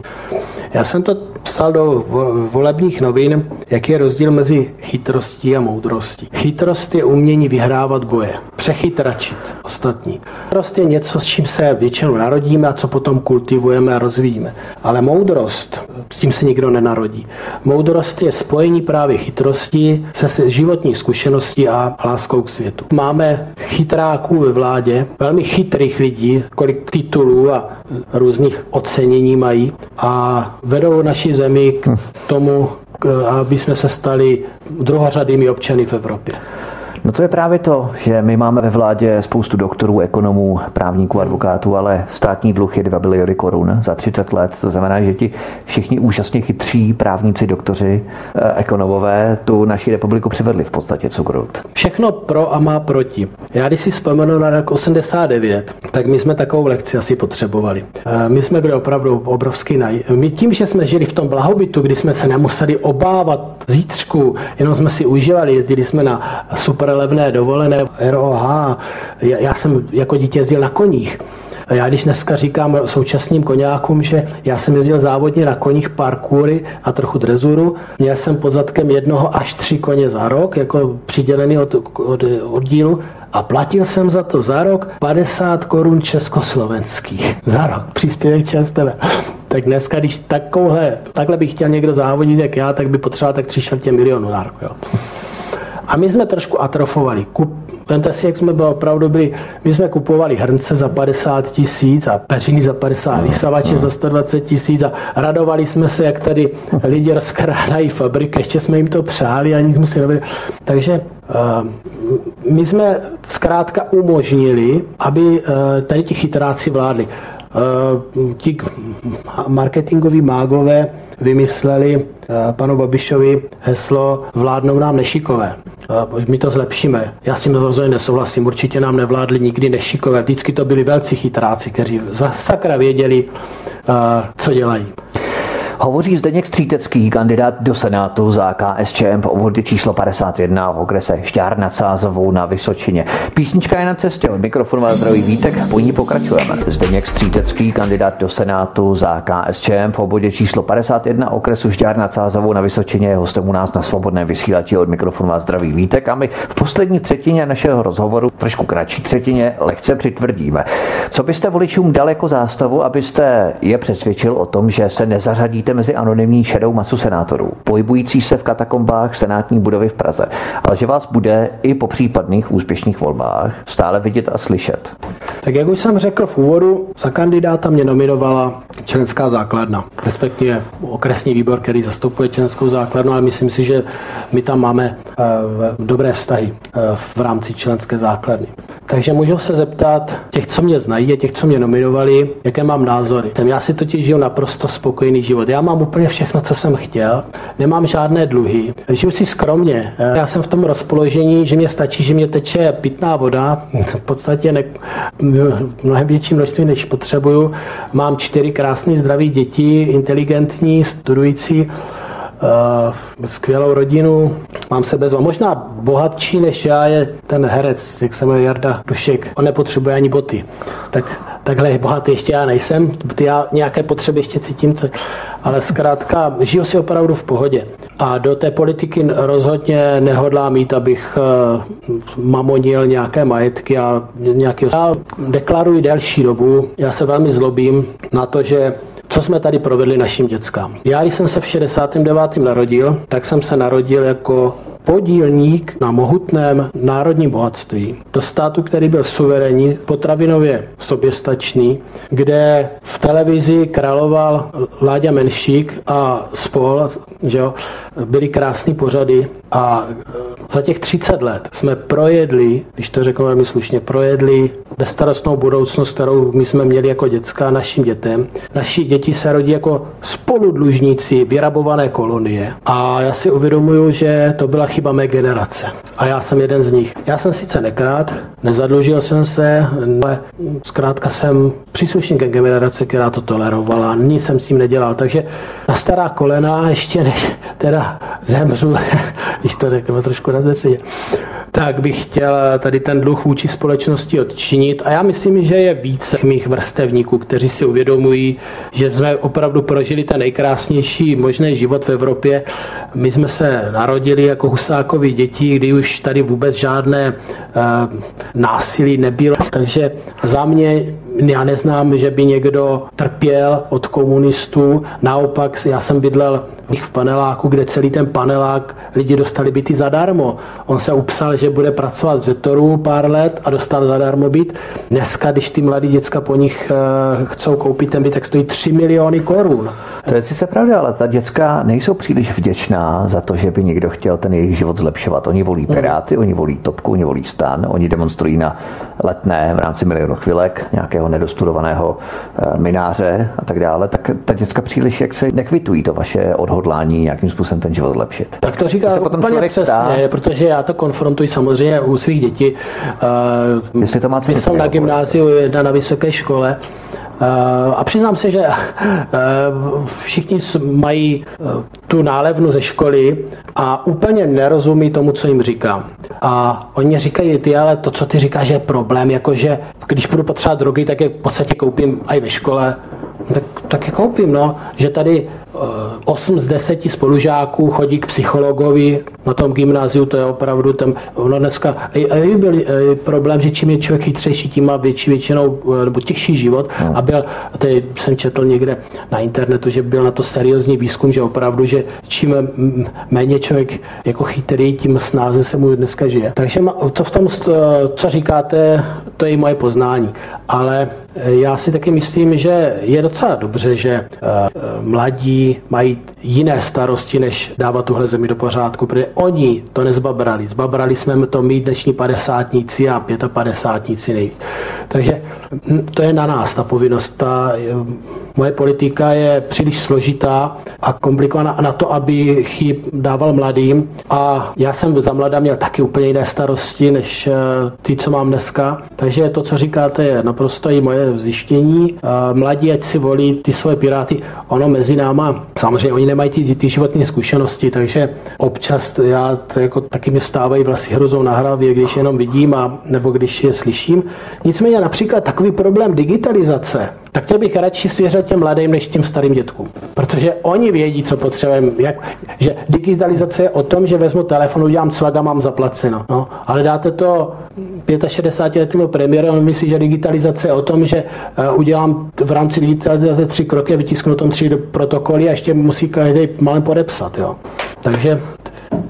Já jsem to psal do volebních novin, jaký je rozdíl mezi chytrostí a moudrostí. Chytrost je umění vyhrávat boje, přechytračit ostatní. Chytrost je něco, s čím se většinou narodíme a co potom kultivujeme a rozvíjíme. Ale moudrost, s tím se nikdo nenarodí. Moudrost je spojení právě chytrosti se životní zkušeností a láskou k světu. Máme chytráků ve vládě, velmi chytrých lidí, kolik titulů a různých ocenění mají a vedou naši zemi k tomu, aby jsme se stali druhořadými občany v Evropě. No to je právě to, že my máme ve vládě spoustu doktorů, ekonomů, právníků, advokátů, ale státní dluh je 2 biliony korun za 30 let. To znamená, že ti všichni úžasně chytří právníci, doktoři, eh, ekonomové tu naši republiku přivedli v podstatě cukrut. Všechno pro a má proti. Já když si vzpomenu na rok 89, tak my jsme takovou lekci asi potřebovali. Eh, my jsme byli opravdu obrovský naj... My tím, že jsme žili v tom blahobytu, kdy jsme se nemuseli obávat zítřku, jenom jsme si užívali, jezdili jsme na super levné dovolené, ROH. Já jsem jako dítě jezdil na koních. Já když dneska říkám současným koněkům, že já jsem jezdil závodně na koních parkoury a trochu drezuru, měl jsem pod zadkem jednoho až tři koně za rok, jako přidělený od, od oddílu a platil jsem za to za rok 50 korun československých. Za rok. Příspěvek čestele. Tak dneska, když takovhle, takhle bych chtěl někdo závodit jak já, tak by potřeboval tak tři čtvrtě milionu na rok. Jo. A my jsme trošku atrofovali. Kup, vemte si, jak jsme byli opravdu byli, my jsme kupovali hrnce za 50 tisíc a peřiny za 50, vysavače za 120 tisíc a radovali jsme se, jak tady lidi rozkrádají fabriky, ještě jsme jim to přáli a nic musí robit. Takže uh, my jsme zkrátka umožnili, aby uh, tady ti chytráci vládli. Uh, ti marketingoví mágové vymysleli eh, panu Babišovi heslo vládnou nám nešikové. Eh, my to zlepšíme. Já s tím rozhodně nesouhlasím. Určitě nám nevládli nikdy nešikové. Vždycky to byli velcí chytráci, kteří za sakra věděli, eh, co dělají. Hovoří Zdeněk Střítecký, kandidát do Senátu za KSČM v obvodě číslo 51 v okrese Šťár nad Sázovou na Vysočině. Písnička je na cestě, od mikrofonu vás zdraví Vítek, po ní pokračujeme. Zdeněk Střítecký, kandidát do Senátu za KSČM v obvodě číslo 51 okresu Šťár nad Sázovou na Vysočině je hostem u nás na svobodné vysílači od mikrofonu vás zdraví Vítek a my v poslední třetině našeho rozhovoru, trošku kratší třetině, lehce přitvrdíme. Co byste voličům dal jako zástavu, abyste je přesvědčil o tom, že se nezařadíte mezi anonymní šedou masu senátorů, pohybující se v katakombách senátní budovy v Praze, ale že vás bude i po případných úspěšných volbách stále vidět a slyšet. Tak jak už jsem řekl v úvodu, za kandidáta mě nominovala členská základna, respektive okresní výbor, který zastupuje členskou základnu, ale myslím si, že my tam máme uh, dobré vztahy uh, v rámci členské základny. Takže můžu se zeptat těch, co mě znají, těch, co mě nominovali, jaké mám názory. Já si totiž žiju naprosto spokojený život. Já mám úplně všechno, co jsem chtěl, nemám žádné dluhy, žiju si skromně. Já jsem v tom rozpoložení, že mě stačí, že mě teče pitná voda, v podstatě ne, mnohem větší množství, než potřebuju. Mám čtyři krásné zdraví děti, inteligentní, studující, uh, skvělou rodinu, mám se bezva. Možná bohatší než já je ten herec, jak se jmenuje Jarda Dušek. On nepotřebuje ani boty. Tak takhle bohatý ještě já nejsem. Já nějaké potřeby ještě cítím, co, ale zkrátka žiju si opravdu v pohodě. A do té politiky rozhodně nehodlám mít, abych uh, mamonil nějaké majetky a nějaký... Já deklaruji delší dobu, já se velmi zlobím na to, že co jsme tady provedli našim dětskám. Já, když jsem se v 69. narodil, tak jsem se narodil jako podílník na mohutném národním bohatství, do státu, který byl suverénní, potravinově soběstačný, kde v televizi královal Láďa Menšík a spol, že jo, byly krásné pořady a za těch 30 let jsme projedli, když to řeknu velmi slušně, projedli bezstarostnou budoucnost, kterou my jsme měli jako dětská našim dětem. Naši děti se rodí jako spoludlužníci vyrabované kolonie a já si uvědomuju, že to byla chyba mé generace. A já jsem jeden z nich. Já jsem sice nekrát, nezadlužil jsem se, ale zkrátka jsem příslušníkem generace, která to tolerovala, nic jsem s tím nedělal. Takže na stará kolena, ještě než teda zemřu, když to řeknu trošku na tak bych chtěl tady ten dluh vůči společnosti odčinit. A já myslím, že je více mých vrstevníků, kteří si uvědomují, že jsme opravdu prožili ten nejkrásnější možný život v Evropě. My jsme se narodili jako Husákovi děti, kdy už tady vůbec žádné uh, násilí nebylo. Takže za mě já neznám, že by někdo trpěl od komunistů. Naopak, já jsem bydlel v paneláku, kde celý ten panelák lidi dostali byty zadarmo. On se upsal, že bude pracovat z Zetoru pár let a dostal zadarmo byt. Dneska, když ty mladí děcka po nich uh, chcou koupit ten byt, tak stojí 3 miliony korun. To je sice pravda, ale ta děcka nejsou příliš vděčná za to, že by někdo chtěl ten jejich život zlepšovat. Oni volí hmm. Piráty, oni volí Topku, oni volí Stan, oni demonstrují na letné v rámci milionu chvilek nějakého nedostudovaného eh, mináře a tak dále. Tak ta děcka příliš jak se nekvitují to vaše odhodlání nějakým způsobem ten život zlepšit. Tak to říká to úplně přesně, ptá, protože já to konfrontuji samozřejmě u svých dětí. Uh, Jestli to má jsem na gymnáziu, jedna na vysoké škole a přiznám se, že eh, všichni mají eh, tu nálevnu ze školy a úplně nerozumí tomu, co jim říkám. A oni říkají, ty ale to, co ty říkáš, je problém, jakože když budu potřebovat drogy, tak je v podstatě koupím i ve škole. Tak, tak je koupím, no. Že tady 8 z 10 spolužáků chodí k psychologovi na tom gymnáziu, to je opravdu ten, ono dneska, a je byl problém, že čím je člověk chytřejší, tím má větší většinou, nebo těžší život a byl, tady jsem četl někde na internetu, že byl na to seriózní výzkum, že opravdu, že čím méně člověk jako chytrý, tím snáze se mu dneska žije. Takže to v tom, co říkáte, to je moje poznání. Ale já si taky myslím, že je docela dobře, že eh, mají jiné starosti, než dávat tuhle zemi do pořádku, protože oni to nezbabrali. Zbabrali jsme to my dnešní padesátníci a pětapadesátníci nejvíc. Takže hm, to je na nás ta povinnost. Ta, moje politika je příliš složitá a komplikovaná na to, abych ji dával mladým. A já jsem za mladá měl taky úplně jiné starosti, než eh, ty, co mám dneska. Takže to, co říkáte, je naprosto i moje zjištění. Mladí, ať si volí ty svoje piráty. Ono mezi náma, samozřejmě oni nemají ty, ty životní zkušenosti, takže občas já to jako taky mě stávají vlastně hrozou na hlavě, když jenom vidím a nebo když je slyším. Nicméně například takový problém digitalizace, tak chtěl bych radši svěřit těm mladým než těm starým dětkům. Protože oni vědí, co potřebujeme. Jak, že digitalizace je o tom, že vezmu telefon, udělám cvak a mám zaplaceno. No, ale dáte to 65 letého premiéra, on myslí, že digitalizace je o tom, že uh, udělám v rámci digitalizace tři kroky, vytisknu tom tři protokoly a ještě musí každý malem podepsat. Jo. Takže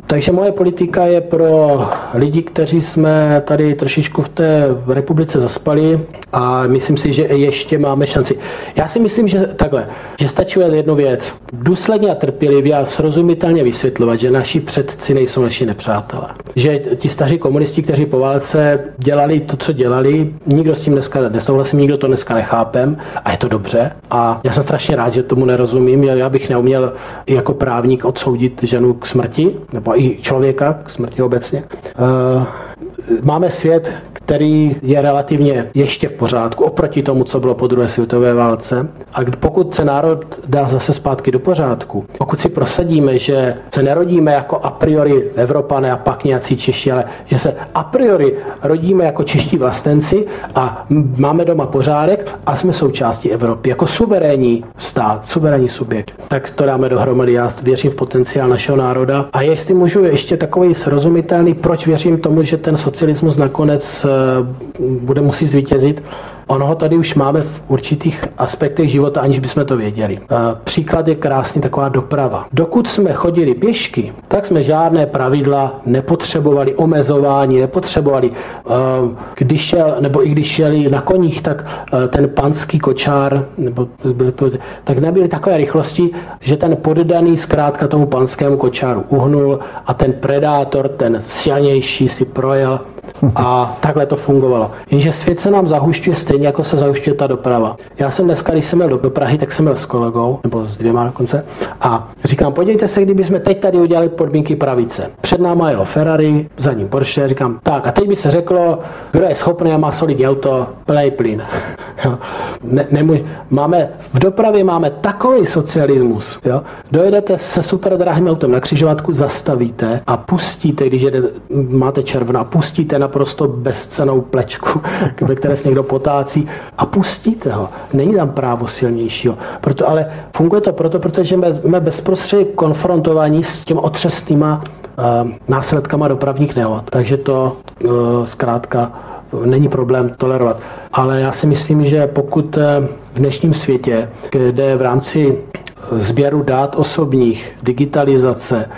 takže moje politika je pro lidi, kteří jsme tady trošičku v té republice zaspali a myslím si, že ještě máme šanci. Já si myslím, že takhle, že stačí jednu věc. Důsledně a trpělivě a srozumitelně vysvětlovat, že naši předci nejsou naši nepřátelé. Že ti staří komunisti, kteří po válce dělali to, co dělali, nikdo s tím dneska nesouhlasí, nikdo to dneska nechápem a je to dobře. A já jsem strašně rád, že tomu nerozumím. Já bych neuměl jako právník odsoudit ženu k smrti, nebo i člověka k smrti obecně. Máme svět, který je relativně ještě v pořádku oproti tomu, co bylo po druhé světové válce. A pokud se národ dá zase zpátky do pořádku, pokud si prosadíme, že se nerodíme jako a priori Evropané a pak nějací Češi, ale že se a priori rodíme jako čeští vlastenci a máme doma pořádek a jsme součástí Evropy jako suverénní stát, suverénní subjekt, tak to dáme dohromady. Já věřím v potenciál našeho národa. A jestli můžu ještě takový srozumitelný, proč věřím tomu, že ten socialismus nakonec eh, bude muset zvítězit, ono ho tady už máme v určitých aspektech života, aniž bychom to věděli. Příklad je krásný taková doprava. Dokud jsme chodili pěšky, tak jsme žádné pravidla nepotřebovali, omezování nepotřebovali. Když šel, nebo i když šeli na koních, tak ten panský kočár, nebo byl to, tak nebyly takové rychlosti, že ten poddaný zkrátka tomu panskému kočáru uhnul a ten predátor, ten silnější si projel a takhle to fungovalo. Jenže svět se nám zahušťuje stejně, jako se zahušťuje ta doprava. Já jsem dneska, když jsem měl do Prahy, tak jsem měl s kolegou, nebo s dvěma dokonce, a říkám, podívejte se, kdyby jsme teď tady udělali podmínky pravice. Před náma jelo Ferrari, za ním Porsche, říkám, tak a teď by se řeklo, kdo je schopný a má solidní auto, plnej plyn. ne, nemůj, máme, v dopravě máme takový socialismus. Jo? Dojedete se super drahým autem na křižovatku, zastavíte a pustíte, když jede, máte červená, pustíte naprosto bezcenou plečku, ve které se někdo potácí a pustíte ho. Není tam právo silnějšího. Proto, ale funguje to proto, protože jsme bezprostředně konfrontovaní s těmi otřesnýma uh, následkama dopravních nehod. Takže to uh, zkrátka není problém tolerovat. Ale já si myslím, že pokud eh, v dnešním světě, kde v rámci sběru dát osobních, digitalizace,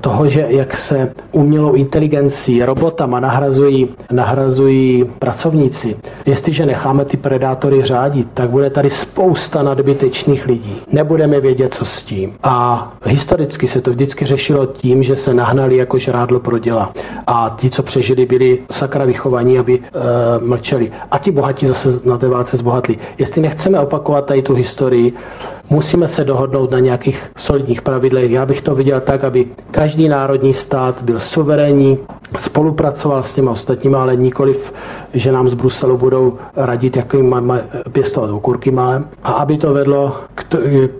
toho, že jak se umělou inteligencí, robotama nahrazují, nahrazují pracovníci. Jestliže necháme ty predátory řádit, tak bude tady spousta nadbytečných lidí. Nebudeme vědět, co s tím. A historicky se to vždycky řešilo tím, že se nahnali jako žrádlo pro děla. A ti, co přežili, byli sakra vychovaní, aby e, mlčeli. A ti bohatí zase na té válce zbohatli. Jestli nechceme opakovat tady tu historii, musíme se dohodnout na nějakých solidních pravidlech. Já bych to viděl tak, aby každý národní stát byl suverénní, spolupracoval s těmi ostatními, ale nikoliv, že nám z Bruselu budou radit, jakým máme pěstovat okurky máme. A aby to vedlo k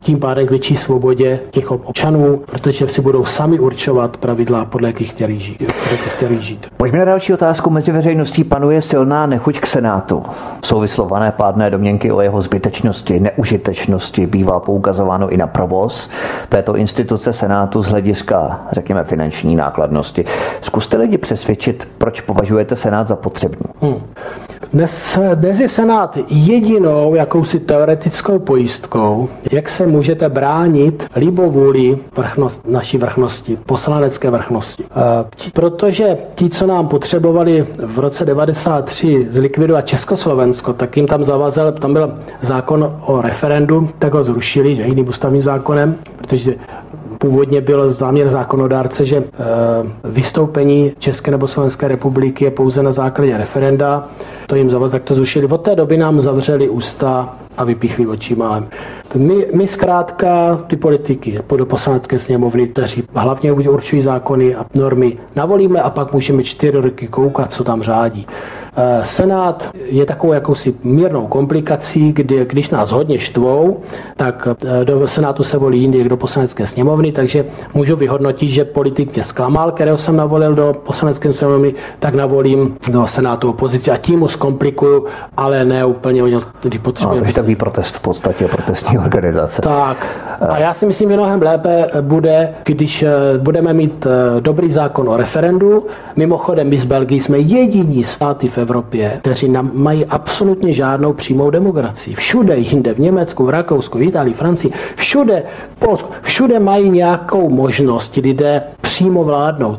tím pádem k větší svobodě těch občanů, protože si budou sami určovat pravidla, podle jakých chtěli žít. Chtěli žít. Pojďme na další otázku. Mezi veřejností panuje silná nechuť k Senátu. Souvislované pádné domněnky o jeho zbytečnosti, neužitečnosti bývá poukazováno i na provoz této instituce Senátu z hlediska, řekněme, finanční nákladnosti. Zkuste lidi přesvědčit, proč považujete Senát za potřebný. Hmm. Dnes, dnes je Senát jedinou jakousi teoretickou pojistkou, jak se můžete bránit libovůli vrchnost, naší vrchnosti, poslanecké vrchnosti. E, protože ti, co nám potřebovali v roce 93 zlikvidovat Československo, tak jim tam zavazel, tam byl zákon o referendu, tak ho zrušili, že jiným ústavním zákonem, protože Původně byl záměr zákonodárce, že eh, vystoupení České nebo Slovenské republiky je pouze na základě referenda. To jim zavaz, tak to zrušili. Od té doby nám zavřeli ústa a vypíchli očima. My, my zkrátka ty politiky do poslanecké sněmovny, kteří hlavně určují zákony a normy, navolíme a pak můžeme čtyři roky koukat, co tam řádí. Eh, Senát je takovou jakousi mírnou komplikací, kdy, když nás hodně štvou, tak eh, do Senátu se volí jindy do poslanecké sněmovny, takže můžu vyhodnotit, že politik mě zklamal, kterého jsem navolil do poslanecké sněmovny, tak navolím do Senátu opozici a tím mu zkomplikuju, ale ne úplně, když potřebuje. No, takový protest v podstatě, protestní organizace. Tak. A já si myslím, že mnohem lépe bude, když eh, budeme mít dobrý zákon o referendu. Mimochodem, my z Belgii jsme jediní státy v Evropě, kteří mají absolutně žádnou přímou demokracii. Všude jinde, v Německu, v Rakousku, v Itálii, Francii, všude, Polsku, všude mají nějakou možnost lidé přímo vládnout.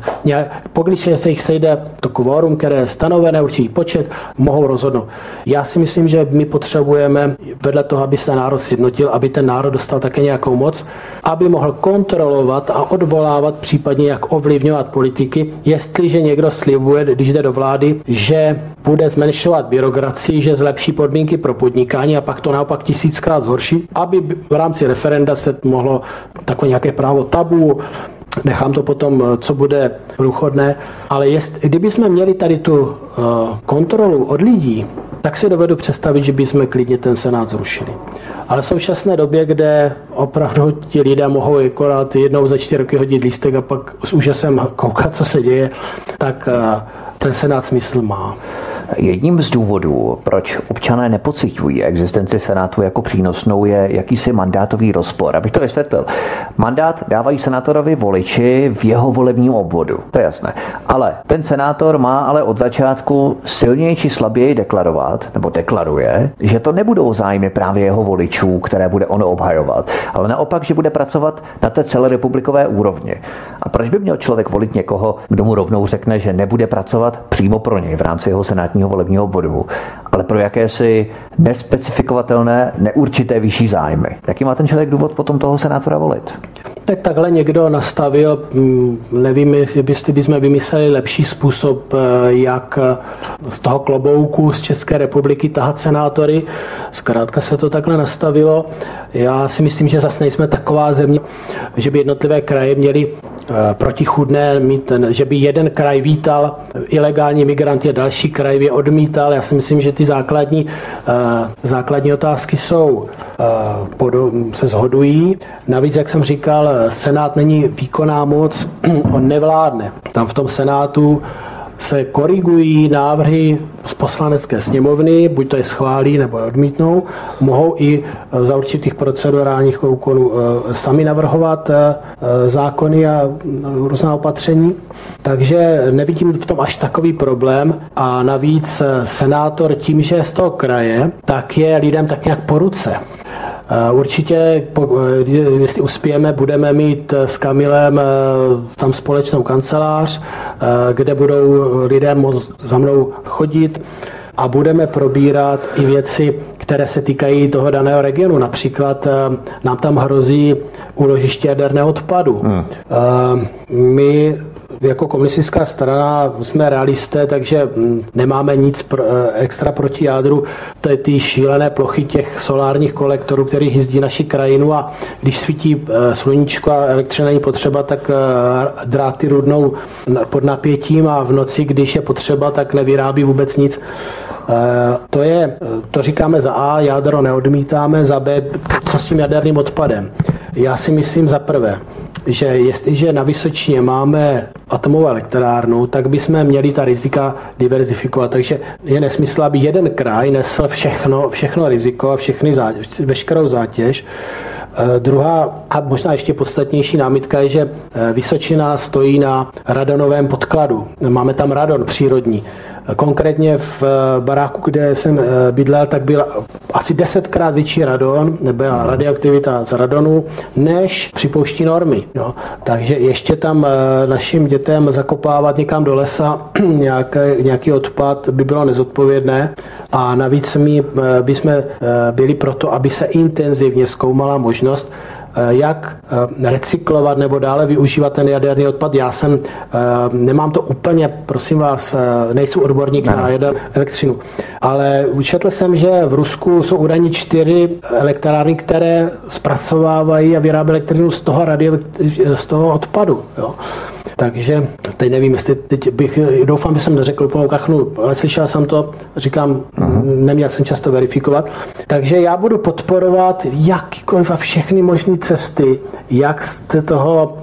Když se jich sejde to kvórum, které je stanovené, určitý počet, mohou rozhodnout. Já si myslím, že my potřebujeme vedle toho, aby se národ sjednotil, aby ten národ dostal také nějakou moc, aby mohl kontrolovat a odvolávat, případně jak ovlivňovat politiky, jestliže někdo slibuje, když jde do vlády, že bude zmenšovat byrokracii, že zlepší podmínky pro podnikání a pak to naopak tisíckrát zhorší, aby v rámci referenda se mohlo takové nějaké právo tabu, nechám to potom, co bude průchodné, ale jest, kdyby jsme měli tady tu kontrolu od lidí, tak si dovedu představit, že bychom klidně ten senát zrušili. Ale v současné době, kde opravdu ti lidé mohou akorát jednou za čtyři roky hodit lístek a pak s úžasem koukat, co se děje, tak uh, ten senát smysl má. Jedním z důvodů, proč občané nepocitují existenci Senátu jako přínosnou, je jakýsi mandátový rozpor. Abych to vysvětlil. Mandát dávají senátorovi voliči v jeho volebním obvodu, to je jasné. Ale ten senátor má ale od začátku silněji či slaběji deklarovat, nebo deklaruje, že to nebudou zájmy právě jeho voličů, které bude ono obhajovat, ale naopak, že bude pracovat na té celorepublikové úrovni. A proč by měl člověk volit někoho, kdo mu rovnou řekne, že nebude pracovat přímo pro něj v rámci jeho senátního volebního bodu, ale pro jakési nespecifikovatelné, neurčité vyšší zájmy? Jaký má ten člověk důvod potom toho senátora volit? Tak takhle někdo nastavil, mm, nevím, jestli bychom vymysleli lepší způsob, eh, jak z toho klobouku z České republiky tahat senátory. Zkrátka se to takhle nastavilo. Já si myslím, že zase nejsme taková země, že by jednotlivé kraje měly eh, protichudné, mít ten, že by jeden kraj vítal ilegální migranty a další kraj by odmítal. Já si myslím, že ty základní, eh, základní otázky jsou, se shodují. Navíc, jak jsem říkal, Senát není výkonná moc, on nevládne. Tam v tom Senátu se korigují návrhy z poslanecké sněmovny, buď to je schválí nebo je odmítnou, mohou i za určitých procedurálních úkonů eh, sami navrhovat eh, zákony a různá opatření. Takže nevidím v tom až takový problém a navíc senátor tím, že je z toho kraje, tak je lidem tak nějak po ruce. Určitě, jestli uspějeme, budeme mít s Kamilem tam společnou kancelář, kde budou lidé za mnou chodit a budeme probírat i věci, které se týkají toho daného regionu. Například nám tam hrozí úložiště jaderného odpadu. Hmm. My jako komunistická strana jsme realisté, takže mm, nemáme nic pro, eh, extra proti jádru. To je ty šílené plochy těch solárních kolektorů, který hyzdí naši krajinu a když svítí eh, sluníčko a elektřina není potřeba, tak eh, dráty rudnou pod napětím a v noci, když je potřeba, tak nevyrábí vůbec nic. To je, to říkáme za A, jádro neodmítáme, za B, co s tím jaderným odpadem. Já si myslím za prvé, že jestliže na Vysočině máme atomovou elektrárnu, tak bychom měli ta rizika diverzifikovat. Takže je nesmysl, aby jeden kraj nesl všechno, všechno riziko a všechny zátěž, veškerou zátěž. E, druhá a možná ještě podstatnější námitka je, že e, Vysočina stojí na radonovém podkladu. Máme tam radon přírodní. Konkrétně v eh, baráku, kde jsem eh, bydlel, tak byl asi desetkrát větší radon, nebyla radioaktivita z radonu, než připouští normy. No. Takže ještě tam eh, našim dětem zakopávat někam do lesa nějaký, nějaký odpad by bylo nezodpovědné a navíc my bychom byli proto, aby se intenzivně zkoumala možnost jak eh, recyklovat nebo dále využívat ten jaderný odpad. Já jsem, eh, nemám to úplně, prosím vás, nejsou odborník na jader elektřinu, ale učetl jsem, že v Rusku jsou údajně čtyři elektrárny, které zpracovávají a vyrábí elektřinu z toho, radio, z toho odpadu. Jo. Takže teď nevím, jestli teď bych, doufám, že jsem neřekl úplnou kachnu, ale slyšel jsem to, říkám, uh-huh. neměl jsem často verifikovat. Takže já budu podporovat jakýkoliv a všechny možné cesty, jak z toho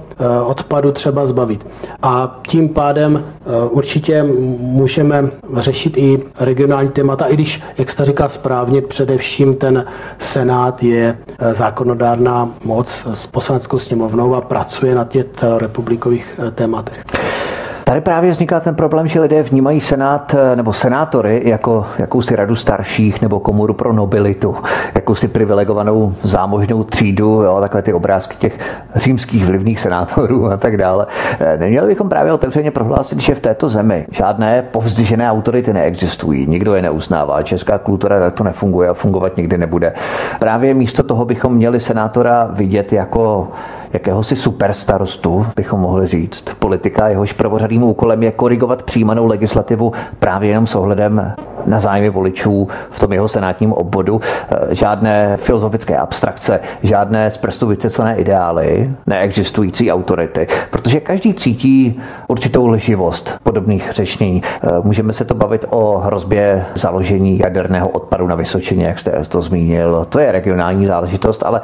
odpadu třeba zbavit. A tím pádem eh, určitě můžeme řešit i regionální témata, i když, jak jste říkal správně, především ten Senát je eh, zákonodárná moc s poslaneckou sněmovnou a pracuje na těch celorepublikových tématech. Tady právě vzniká ten problém, že lidé vnímají senát eh, nebo senátory jako jakousi radu starších nebo komoru pro nobilitu, jakousi privilegovanou zámožnou třídu, jo, takové ty obrázky těch římských vlivných senátorů a tak dále. Eh, neměli bychom právě otevřeně prohlásit, že v této zemi žádné povzdyžené autority neexistují, nikdo je neuznává, česká kultura tak to nefunguje a fungovat nikdy nebude. Právě místo toho bychom měli senátora vidět jako jakéhosi superstarostu, bychom mohli říct. Politika jehož prvořadým úkolem je korigovat přijímanou legislativu právě jenom s ohledem na zájmy voličů v tom jeho senátním obvodu. Eh, žádné filozofické abstrakce, žádné z prstu vycesené ideály, neexistující autority, protože každý cítí určitou leživost podobných řečení. Eh, můžeme se to bavit o hrozbě založení jaderného odpadu na Vysočině, jak jste to zmínil. To je regionální záležitost, ale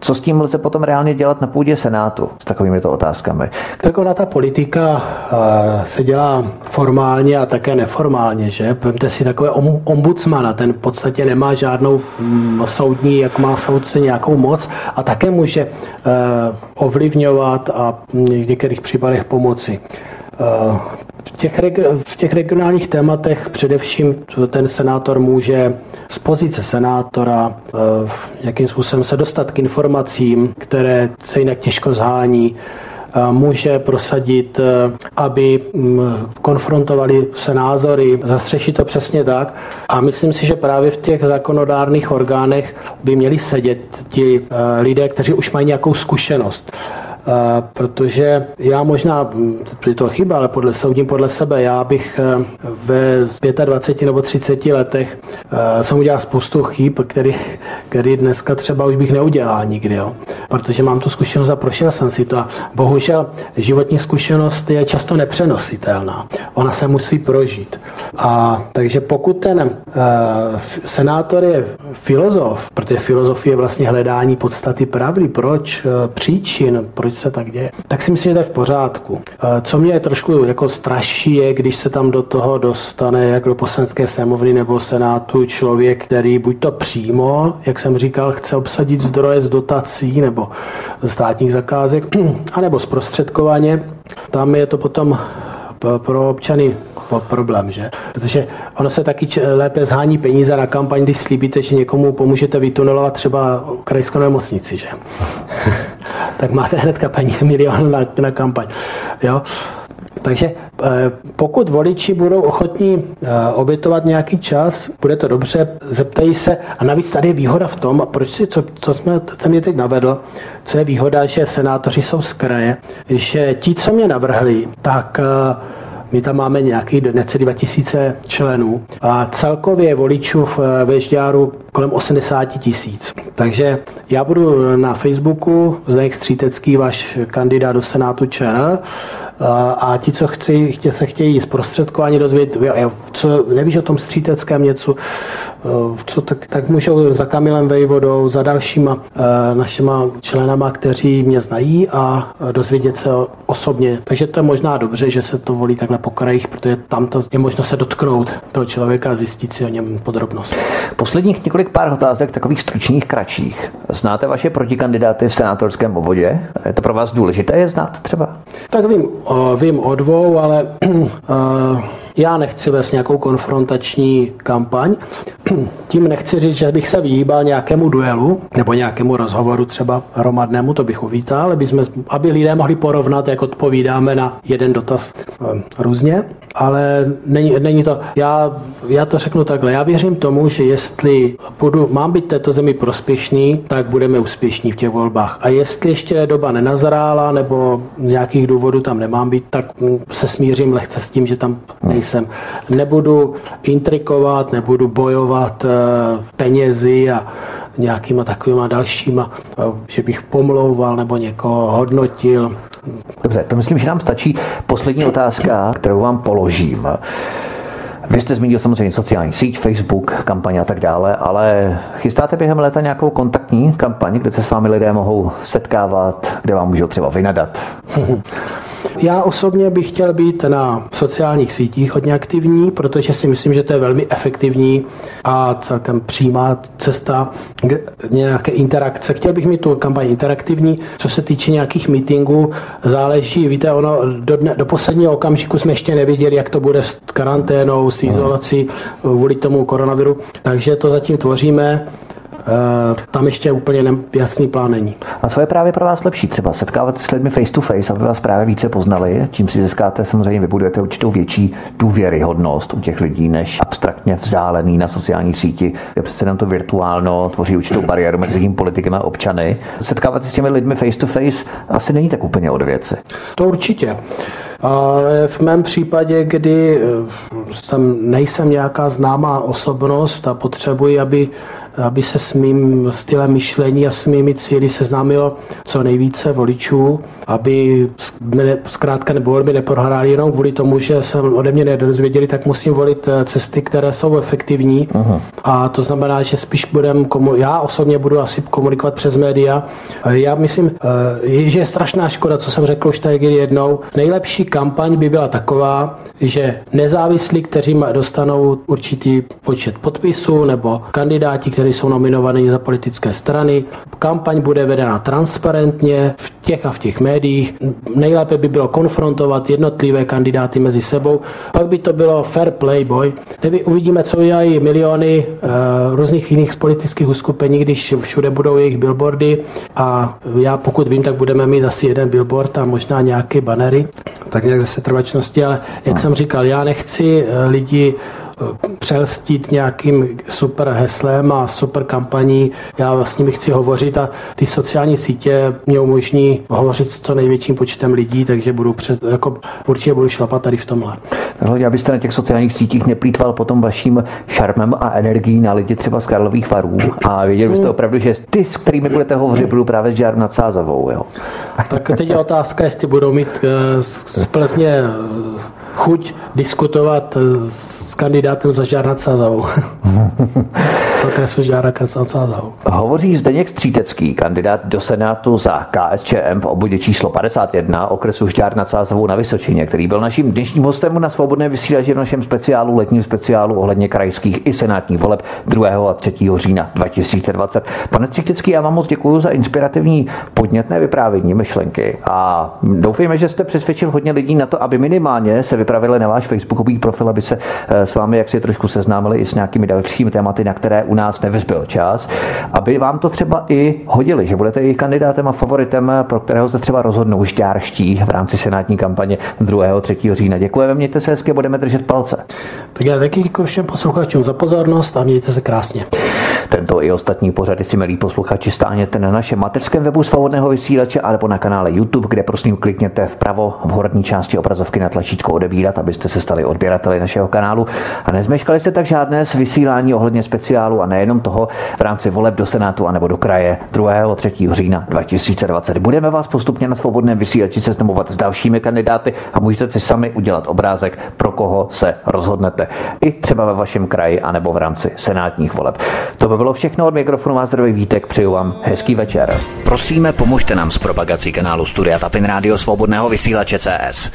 co s tím lze potom reálně dělat na půdě Senátu s takovými to otázkami? Tak ona ta politika eh, se dělá formálně a také neformálně, že? Vemte si takové ombudsmana, ten v podstatě nemá žádnou mm, soudní, jak má soudce nějakou moc a také může eh, ovlivňovat a v některých případech pomoci. Eh, v těch, v těch regionálních tématech především ten senátor může z pozice senátora eh, jakým způsobem se dostat k informacím, které se jinak těžko zhání, eh, může prosadit, aby mm, konfrontovali se názory, zastřešit to přesně tak. A myslím si, že právě v těch zákonodárných orgánech by měli sedět ti lidé, kteří už mají nějakou zkušenost protože já možná, je to chyba, ale podle, soudím podle sebe, já bych e, ve 25 nebo 30 letech e, jsem udělal spoustu chyb, který, který dneska třeba už bych neudělal nikdy, jo. protože mám tu zkušenost a prošel jsem si to a bohužel životní zkušenost je často nepřenositelná. Ona se musí prožít. A takže pokud ten uh, senátor je filozof, protože filozofie je vlastně hledání podstaty pravdy, proč, uh, příčin, proč se tak děje, tak si myslím, že to je v pořádku. Uh, co mě je trošku jako straší, je, když se tam do toho dostane, jak do poslanské sněmovny nebo senátu, člověk, který buď to přímo, jak jsem říkal, chce obsadit zdroje z dotací nebo státních zakázek, anebo zprostředkovaně. Tam je to potom pro občany problém, že? Protože ono se taky lépe zhání peníze na kampaň, když slíbíte, že někomu pomůžete vytunelovat třeba krajskou nemocnici, že? tak máte hnedka peníze milion na, na kampaň. Jo? Takže eh, pokud voliči budou ochotní eh, obětovat nějaký čas, bude to dobře, zeptají se. A navíc tady je výhoda v tom, a proč si, co, co jsme, co mě teď navedl, co je výhoda, že senátoři jsou z kraje, že ti, co mě navrhli, tak uh, my tam máme nějaký necelý 2000 členů a celkově voličů v Vežďáru kolem 80 tisíc. Takže já budu na Facebooku Zdeněk Střítecký, váš kandidát do Senátu ČR a ti, co chci, chtě, se chtějí zprostředkování dozvědět, co nevíš o tom stříteckém něco, co, tak, tak můžou za Kamilem Vejvodou, za dalšíma našima členama, kteří mě znají a dozvědět se osobně. Takže to je možná dobře, že se to volí takhle po krajích, protože tam je možno se dotknout toho člověka a zjistit si o něm podrobnost. Posledních několik pár otázek, takových stručných, kratších. Znáte vaše protikandidáty v senátorském obvodě? Je to pro vás důležité je znát třeba? Tak vím, vím o dvou, ale já nechci vést nějakou konfrontační kampaň. Tím nechci říct, že bych se vyhýbal nějakému duelu nebo nějakému rozhovoru třeba hromadnému, to bych uvítal, aby, jsme, aby lidé mohli porovnat, jak odpovídáme na jeden dotaz eh, různě. Ale není, není to, já, já to řeknu takhle, já věřím tomu, že jestli budu, mám být této zemi prospěšný, tak budeme úspěšní v těch volbách. A jestli ještě doba nenazrála nebo nějakých důvodů tam nemám být, tak se smířím lehce s tím, že tam nejsem. Nebudu intrikovat, nebudu bojovat eh, penězi a nějakýma takovýma dalšíma, eh, že bych pomlouval nebo někoho hodnotil. Dobře, to myslím, že nám stačí. Poslední otázka, kterou vám položím. Vy jste zmínil samozřejmě sociální síť, Facebook, kampaně a tak dále, ale chystáte během léta nějakou kontaktní kampaň, kde se s vámi lidé mohou setkávat, kde vám můžou třeba vynadat? Já osobně bych chtěl být na sociálních sítích hodně aktivní, protože si myslím, že to je velmi efektivní a celkem přímá cesta nějaké interakce. Chtěl bych mít tu kampaň interaktivní. Co se týče nějakých meetingů, záleží, víte, ono do, dne, do posledního okamžiku jsme ještě neviděli, jak to bude s karanténou, s izolací kvůli tomu koronaviru, takže to zatím tvoříme. Eh, tam ještě úplně jasný plán není. A co je právě pro vás lepší? Třeba setkávat s lidmi face to face, aby vás právě více poznali, tím si získáte samozřejmě, vybudujete určitou větší důvěryhodnost u těch lidí, než abstraktně vzálený na sociální síti, kde přece jenom to virtuálno tvoří určitou bariéru mezi tím politikem a občany. Setkávat se s těmi lidmi face to face asi není tak úplně od věci. To určitě. Ale v mém případě, kdy tam nejsem nějaká známá osobnost a potřebuji, aby aby se s mým stylem myšlení a s mými cíly seznámilo co nejvíce voličů, aby zkrátka nebo volby neprohráli jenom kvůli tomu, že jsem ode mě nedozvěděli, tak musím volit eh, cesty, které jsou efektivní. Aha. A to znamená, že spíš budem, komu- já osobně budu asi komunikovat přes média. Já myslím, eh, že je strašná škoda, co jsem řekl už tady jednou. Nejlepší kampaň by byla taková, že nezávislí, kteří dostanou určitý počet podpisů nebo kandidáti, kteří jsou nominovaní za politické strany. Kampaň bude vedena transparentně v těch a v těch médiích. Nejlépe by bylo konfrontovat jednotlivé kandidáty mezi sebou. Pak by to bylo fair play boy. Tady uvidíme, co udělají miliony uh, různých jiných politických uskupení, když všude budou jejich billboardy a já pokud vím, tak budeme mít asi jeden billboard a možná nějaké banery, tak nějak zase trvačnosti, ale jak jsem říkal, já nechci uh, lidi přelstít nějakým super heslem a super kampaní. Já s nimi chci hovořit a ty sociální sítě mě umožní hovořit s co největším počtem lidí, takže budu před, jako určitě budu šlapat tady v tomhle. Hlavně, abyste na těch sociálních sítích neplýtval potom vaším šarmem a energií na lidi třeba z Karlových varů a věděli byste opravdu, že ty, s kterými budete hovořit, budou právě s Žár nad Sázavou. Jo? Tak teď je otázka, jestli budou mít eh, z Plzně eh, chuť diskutovat s kandidátem za Žárna Cazavou. z okresu Žára Cazavou. Hovoří Zdeněk Střítecký, kandidát do Senátu za KSČM v obvodě číslo 51 okresu Žďár nad Sázavou na Vysočině, který byl naším dnešním hostem na svobodné vysílači v našem speciálu, letním speciálu ohledně krajských i senátních voleb 2. a 3. října 2020. Pane Střítecký, já vám moc děkuji za inspirativní podnětné vyprávění myšlenky a doufejme, že jste přesvědčil hodně lidí na to, aby minimálně se vypravili na váš facebookový profil, aby se eh, s vámi jak si trošku seznámili i s nějakými dalšími tématy, na které u nás nevyzbyl čas, aby vám to třeba i hodili, že budete i kandidátem a favoritem, pro kterého se třeba rozhodnou šťárští v rámci senátní kampaně 2. 3. října. Děkujeme, mějte se hezky, budeme držet palce. Tak já taky děkuji všem posluchačům za pozornost a mějte se krásně. Tento i ostatní pořady si, milí posluchači, stáhněte na našem mateřském webu svobodného vysílače alebo na kanále YouTube, kde prosím klikněte vpravo v horní části obrazovky na tlačítko odebírat, abyste se stali odběrateli našeho kanálu a nezmeškali se tak žádné z vysílání ohledně speciálu a nejenom toho v rámci voleb do Senátu a nebo do kraje 2. 3. října 2020. Budeme vás postupně na svobodném vysílači seznamovat s dalšími kandidáty a můžete si sami udělat obrázek, pro koho se rozhodnete. I třeba ve vašem kraji anebo v rámci senátních voleb. To by bylo všechno od mikrofonu vás zdravý Vítek, přeju vám hezký večer. Prosíme, pomožte nám s propagací kanálu Studia Tapin Rádio Svobodného vysílače CS.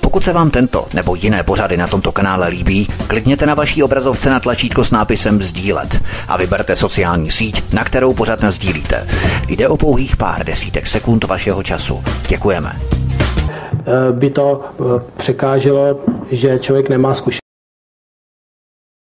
Pokud se vám tento nebo jiné pořady na tomto kanále líbí, klikněte na vaší obrazovce na tlačítko s nápisem Sdílet a vyberte sociální síť, na kterou pořád sdílíte. Jde o pouhých pár desítek sekund vašeho času. Děkujeme. By to eh, překáželo, že člověk nemá zkušenost